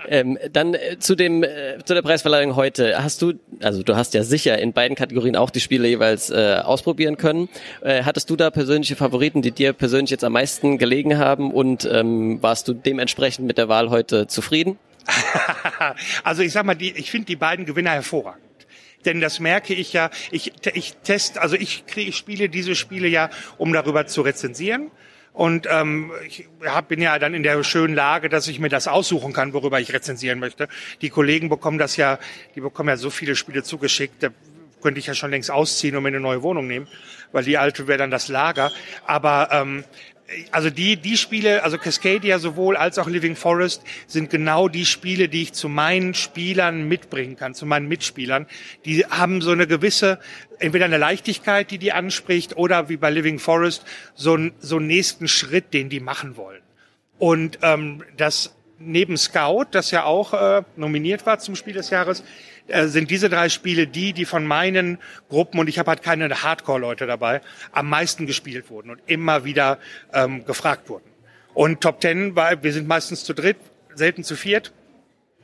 Ähm, dann äh, zu dem äh, zu der Preisverleihung heute. Hast du, also du hast ja sicher in beiden Kategorien auch die Spiele jeweils äh, ausprobieren können. Äh, hattest du da persönliche Favoriten, die dir persönlich jetzt am meisten gelegen haben und ähm, warst du dementsprechend mit der Wahl heute zufrieden? also ich sag mal, die, ich finde die beiden Gewinner hervorragend denn das merke ich ja. Ich, ich teste, also ich, kriege, ich spiele diese Spiele ja, um darüber zu rezensieren. Und ähm, ich hab, bin ja dann in der schönen Lage, dass ich mir das aussuchen kann, worüber ich rezensieren möchte. Die Kollegen bekommen das ja, die bekommen ja so viele Spiele zugeschickt, da könnte ich ja schon längst ausziehen und mir eine neue Wohnung nehmen, weil die alte wäre dann das Lager. Aber ähm, also die, die Spiele, also Cascadia sowohl als auch Living Forest sind genau die Spiele, die ich zu meinen Spielern mitbringen kann, zu meinen Mitspielern. Die haben so eine gewisse, entweder eine Leichtigkeit, die die anspricht, oder wie bei Living Forest, so, ein, so einen nächsten Schritt, den die machen wollen. Und ähm, das neben Scout, das ja auch äh, nominiert war zum Spiel des Jahres, äh, sind diese drei Spiele die, die von meinen Gruppen, und ich habe halt keine Hardcore-Leute dabei, am meisten gespielt wurden und immer wieder ähm, gefragt wurden. Und Top Ten, war, wir sind meistens zu dritt, selten zu viert.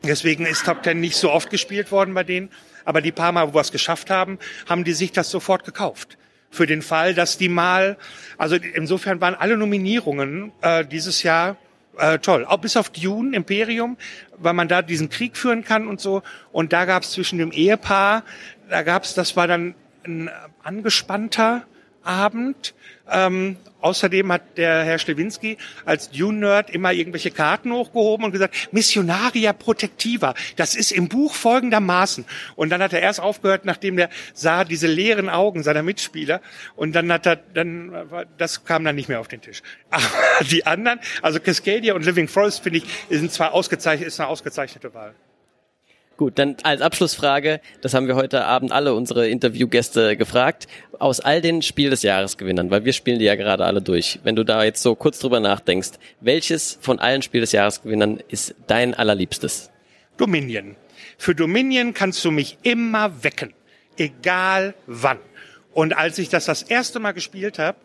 Deswegen ist Top Ten nicht so oft gespielt worden bei denen. Aber die paar Mal, wo wir es geschafft haben, haben die sich das sofort gekauft. Für den Fall, dass die mal, also insofern waren alle Nominierungen äh, dieses Jahr äh, toll. Auch bis auf Dune, Imperium, weil man da diesen Krieg führen kann und so. Und da gab es zwischen dem Ehepaar, da gab es, das war dann ein angespannter Abend. Ähm, außerdem hat der Herr Schlewinski als Dune-Nerd immer irgendwelche Karten hochgehoben und gesagt, Missionaria Protectiva, das ist im Buch folgendermaßen. Und dann hat er erst aufgehört, nachdem er sah diese leeren Augen seiner Mitspieler. Und dann hat er, dann, das kam dann nicht mehr auf den Tisch. Aber die anderen, also Cascadia und Living Forest, finde ich, sind zwar ausgezeichnet, ist eine ausgezeichnete Wahl. Gut, dann als Abschlussfrage, das haben wir heute Abend alle unsere Interviewgäste gefragt, aus all den Spiel des Jahresgewinnern, weil wir spielen die ja gerade alle durch. Wenn du da jetzt so kurz drüber nachdenkst, welches von allen Spiel des Jahresgewinnern ist dein allerliebstes? Dominion. Für Dominion kannst du mich immer wecken, egal wann. Und als ich das das erste Mal gespielt habe,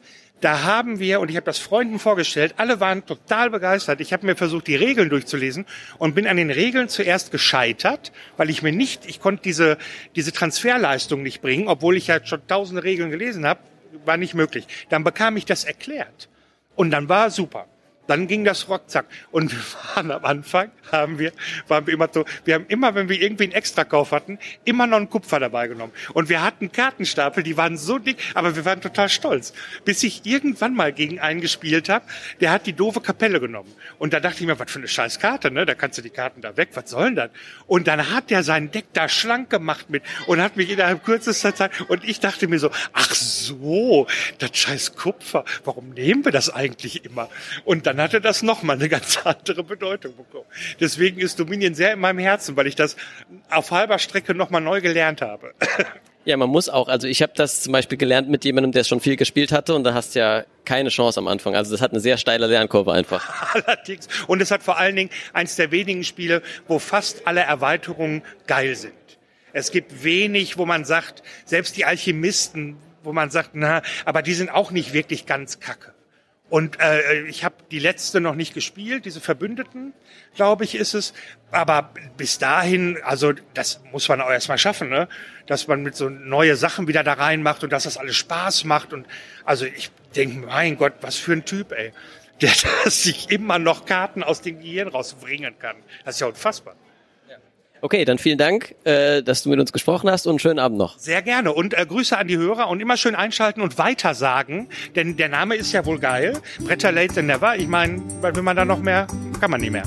da haben wir, und ich habe das Freunden vorgestellt, alle waren total begeistert. Ich habe mir versucht, die Regeln durchzulesen und bin an den Regeln zuerst gescheitert, weil ich mir nicht, ich konnte diese, diese Transferleistung nicht bringen, obwohl ich ja schon tausende Regeln gelesen habe, war nicht möglich. Dann bekam ich das erklärt. Und dann war super. Dann ging das ruckzack. Und wir waren am Anfang, haben wir, waren wir immer so, wir haben immer, wenn wir irgendwie einen Extrakauf hatten, immer noch einen Kupfer dabei genommen. Und wir hatten Kartenstapel, die waren so dick, aber wir waren total stolz. Bis ich irgendwann mal gegen einen gespielt habe, der hat die doofe Kapelle genommen. Und da dachte ich mir, was für eine scheiß Karte, ne? Da kannst du die Karten da weg, was soll denn das? Und dann hat der sein Deck da schlank gemacht mit und hat mich innerhalb kürzester Zeit, und ich dachte mir so, ach so, das scheiß Kupfer, warum nehmen wir das eigentlich immer? Und dann hatte das nochmal eine ganz andere Bedeutung bekommen. Deswegen ist Dominion sehr in meinem Herzen, weil ich das auf halber Strecke nochmal neu gelernt habe. Ja, man muss auch, also ich habe das zum Beispiel gelernt mit jemandem, der schon viel gespielt hatte und da hast du ja keine Chance am Anfang. Also das hat eine sehr steile Lernkurve einfach. Allerdings. Und es hat vor allen Dingen eins der wenigen Spiele, wo fast alle Erweiterungen geil sind. Es gibt wenig, wo man sagt, selbst die Alchemisten, wo man sagt, na, aber die sind auch nicht wirklich ganz kacke. Und äh, ich habe die letzte noch nicht gespielt, diese Verbündeten, glaube ich, ist es. Aber bis dahin, also das muss man auch erstmal schaffen, ne? dass man mit so neue Sachen wieder da reinmacht und dass das alles Spaß macht. Und also ich denke, mein Gott, was für ein Typ, ey, der sich immer noch Karten aus dem Gehirn rausbringen kann. Das ist ja unfassbar. Okay, dann vielen Dank, äh, dass du mit uns gesprochen hast und schönen Abend noch. Sehr gerne und äh, Grüße an die Hörer und immer schön einschalten und weitersagen, denn der Name ist ja wohl geil. Bretter Late and Never. Ich meine, will man da noch mehr, kann man nie mehr.